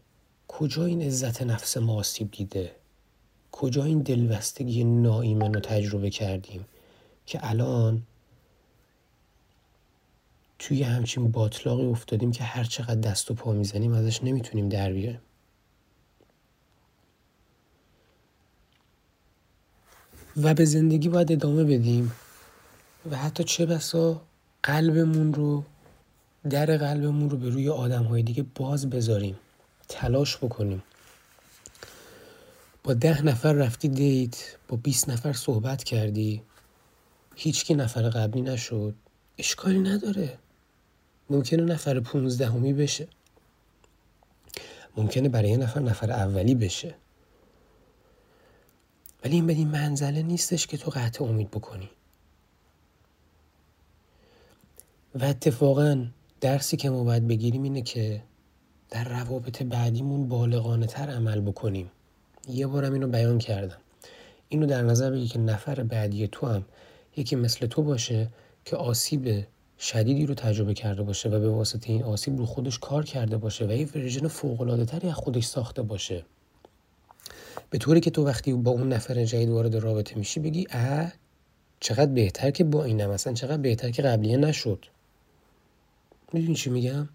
کجا این عزت نفس ما آسیب دیده؟ کجا این دلبستگی ناایمن رو تجربه کردیم که الان توی همچین باطلاقی افتادیم که هر چقدر دست و پا می‌زنیم ازش نمی‌تونیم در بیایم و به زندگی باید ادامه بدیم و حتی چه بسا قلبمون رو در قلبمون رو به روی آدم های دیگه باز بذاریم. تلاش بکنیم. با ده نفر رفتی دیت با 20 نفر صحبت کردی. هیچکی نفر قبلی نشد. اشکالی نداره. ممکنه نفر پونزدهمی بشه. ممکنه برای یه نفر نفر اولی بشه. ولی این بدین منزله نیستش که تو قطع امید بکنی. و اتفاقا درسی که ما باید بگیریم اینه که در روابط بعدیمون بالغانه تر عمل بکنیم. یه بارم اینو بیان کردم. اینو در نظر بگی که نفر بعدی تو هم یکی مثل تو باشه که آسیب شدیدی رو تجربه کرده باشه و به واسطه این آسیب رو خودش کار کرده باشه و یه ورژن فوق تری از خودش ساخته باشه. به طوری که تو وقتی با اون نفر جدید وارد رابطه میشی بگی اه چقدر بهتر که با اینم مثلا چقدر بهتر که قبلیه نشد. می‌دونی چی میگم؟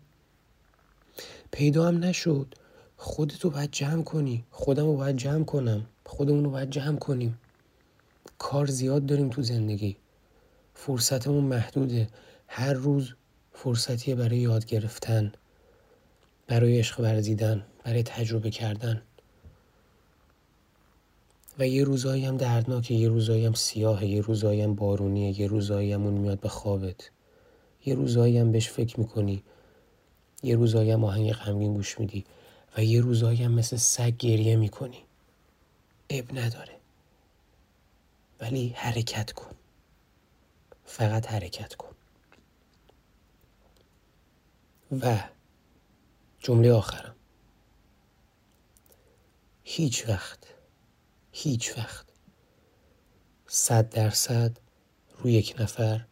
پیدا هم نشد. خودتو باید جمع کنی. خودم رو باید جمع کنم. خودمون رو باید جمع کنیم. کار زیاد داریم تو زندگی. فرصتمون محدوده. هر روز فرصتیه برای یاد گرفتن برای عشق ورزیدن برای تجربه کردن. و یه روزایی هم دردناکه یه روزایی هم سیاهه یه روزایی هم بارونیه یه روزایی هم میاد به خوابت. یه روزایی هم بهش فکر می‌کنی. یه روزایی هم آهنگ غمگین گوش میدی و یه روزایی هم مثل سگ گریه می‌کنی. اب نداره. ولی حرکت کن. فقط حرکت کن. و جمله آخرم. هیچ وقت هیچ وقت صد درصد روی یک نفر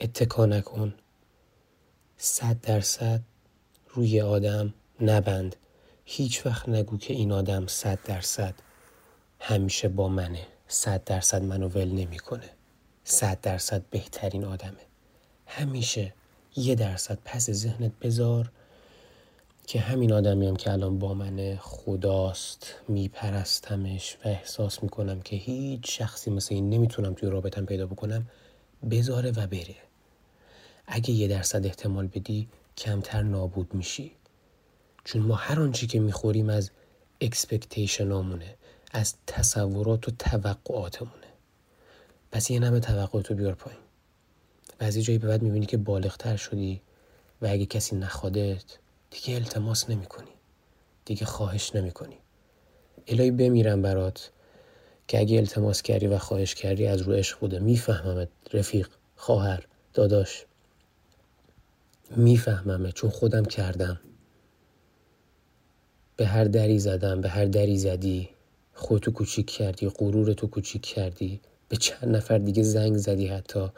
اتکا نکن. صد درصد روی آدم نبند. هیچ وقت نگو که این آدم صد درصد همیشه با منه. صد درصد منو ول نمی‌کنه. صد درصد بهترین آدمه. همیشه یه درصد پس ذهنت بذار که همین آدمی هم که الان با من خداست میپرستمش و احساس می‌کنم که هیچ شخصی مثل این نمی‌تونم توی رابطم پیدا بکنم بذاره و بره. اگه یه درصد احتمال بدی کمتر نابود میشی. چون ما هر آنچه که می‌خوریم از expectation امونه از تصورات و توقعاتمونه. پس یه نمه توقعاتو بیار پایین. بعضی جایی به بعد می‌بینی که بالغتر شدی و اگه کسی نخوادت دیگه التماس نمی کنی دیگه خواهش نمی کنی الهی بمیرم برات که اگه التماس کردی و خواهش کردی از رو عشق بوده. میفهممت رفیق خواهر داداش. میفهممه چون خودم کردم. به هر دری زدم به هر دری زدی. خودتو کوچیک کردی غرورتو کوچیک کردی. به چند نفر دیگه زنگ زدی حتی.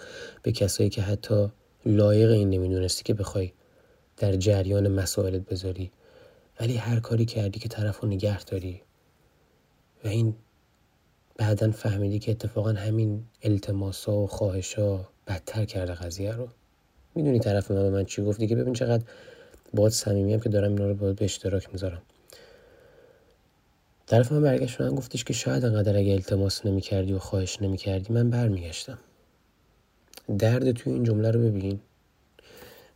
به کسایی که حتی لایق این نمی‌دونستی که بخوای در جریان مسائلت بذاری. ولی هر کاری کردی که طرف رو نگه داری. و این بعدا فهمیدی که اتفاقا همین التماسا و خواهشا بدتر کرده قضیه رو. می‌دونی طرف من به من چی گفت؟ دیگه ببین چقدر باید صمیمیم که دارم اینا رو باید به اشتراک می‌ذارم. طرف من برگشت من گفتش که شاید انقدر اگه التماس نمی‌کردی و خواهش نمی‌کردی من برمیگشتم. درد توی این جمله رو ببین.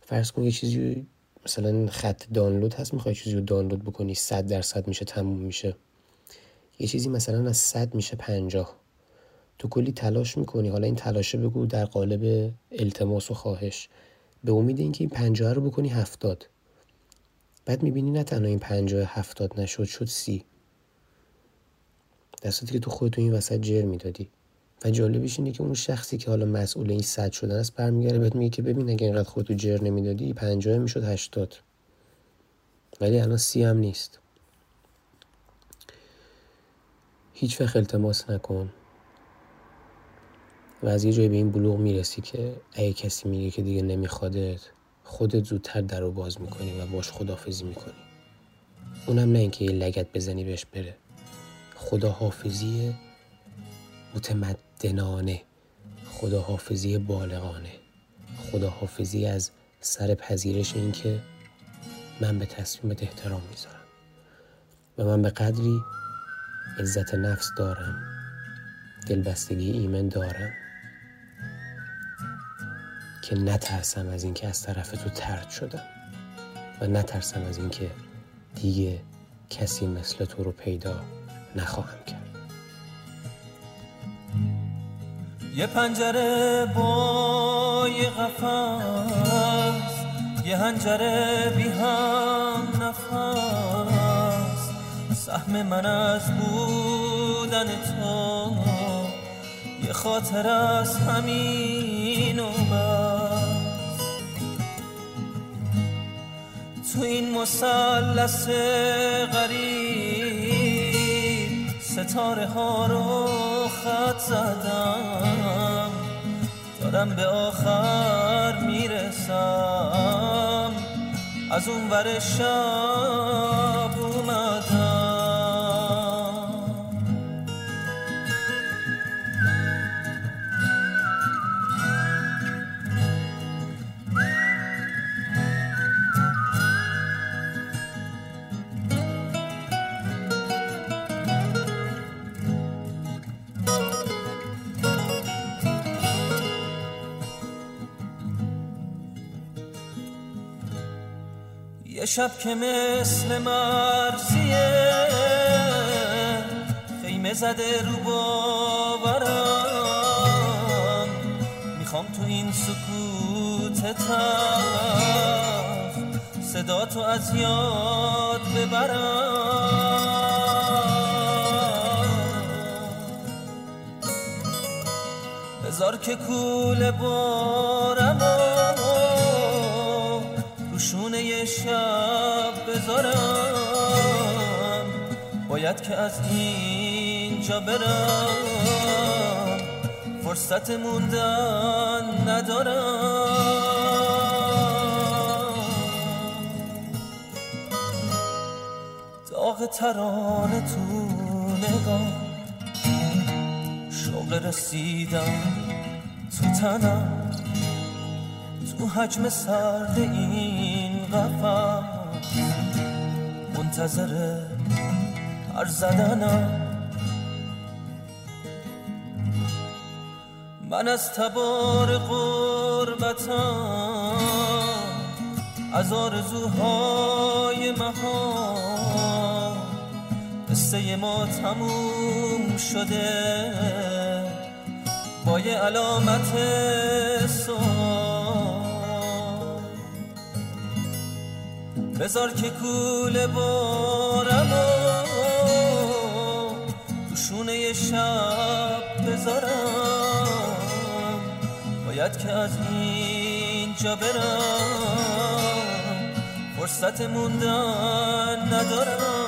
فرض کن یه چیزی مثلا خط دانلود هست می‌خوای چیزی رو دانلود بکنی صد درصد میشه تموم میشه. یه چیزی مثلا از صد میشه پنجاه. تو کلی تلاش می‌کنی؟ حالا این تلاشه بگو در قالب التماس و خواهش. به امید اینکه این پنجاه رو بکنی هفتاد. بعد می‌بینی نه تنها این پنجاه هفتاد نشد شد سی. دستی که تو خودتو این وسط جر می‌دادی. و جالبش اینه که اون شخصی که حالا مسئول این صد شدن است برمیگره بهت میگه که ببین اگه اینقدر خودتو جر نمی‌دادی پنجاه می‌شد هشتاد. ولی الان سی هم نیست. هیچ وقت التماس نکن. و از یه جایی به این بلوغ می‌رسی که اگه کسی میگه که دیگه نمیخوادت خودت زودتر در رو باز می‌کنی و باش خدافزی می‌کنی. اونم نه اینکه یه لگت بزنی بهش بره. خداحافظی متمدنانه. خداحافظی بالغانه. خداحافظی از سر پذیرش اینکه من به تصمیمت احترام می‌ذارم. و من به قدری عزت نفس دارم. دلبستگی ایمن دارم. که نترسم از اینکه از طرف تو ترد شدم و نترسم از اینکه دیگه کسی مثل تو رو پیدا نخواهم کرد. یه پنجره با یه قفص یه هنجره بی هم نفس. سهم من از بودن تو یه خاطر از همین و تو این مسلس غریب ستاره ها رو خط زدم. دارم به آخر می‌رسم. از اون ور شب اومدم. یه شب که مثل مرزیه خیمه زده رو باورم. می‌خوام تو این سکوت تف صدا تو از یاد ببرم. بذار که کول بارم باید که از اینجا برم. فرصت موندن ندارم. داغ ترانه تو نگاه. شوق رسیدم تو تنم. تو حجم سرد این قفص منتظر هر زدنم. من از تبار قربتم از آرزوهای مها قصه ما تموم شده با یه علامت سوال بذار که کول بارم تو شونه شب بذارم. باید که از اینجا برم. فرصت موندن ندارم.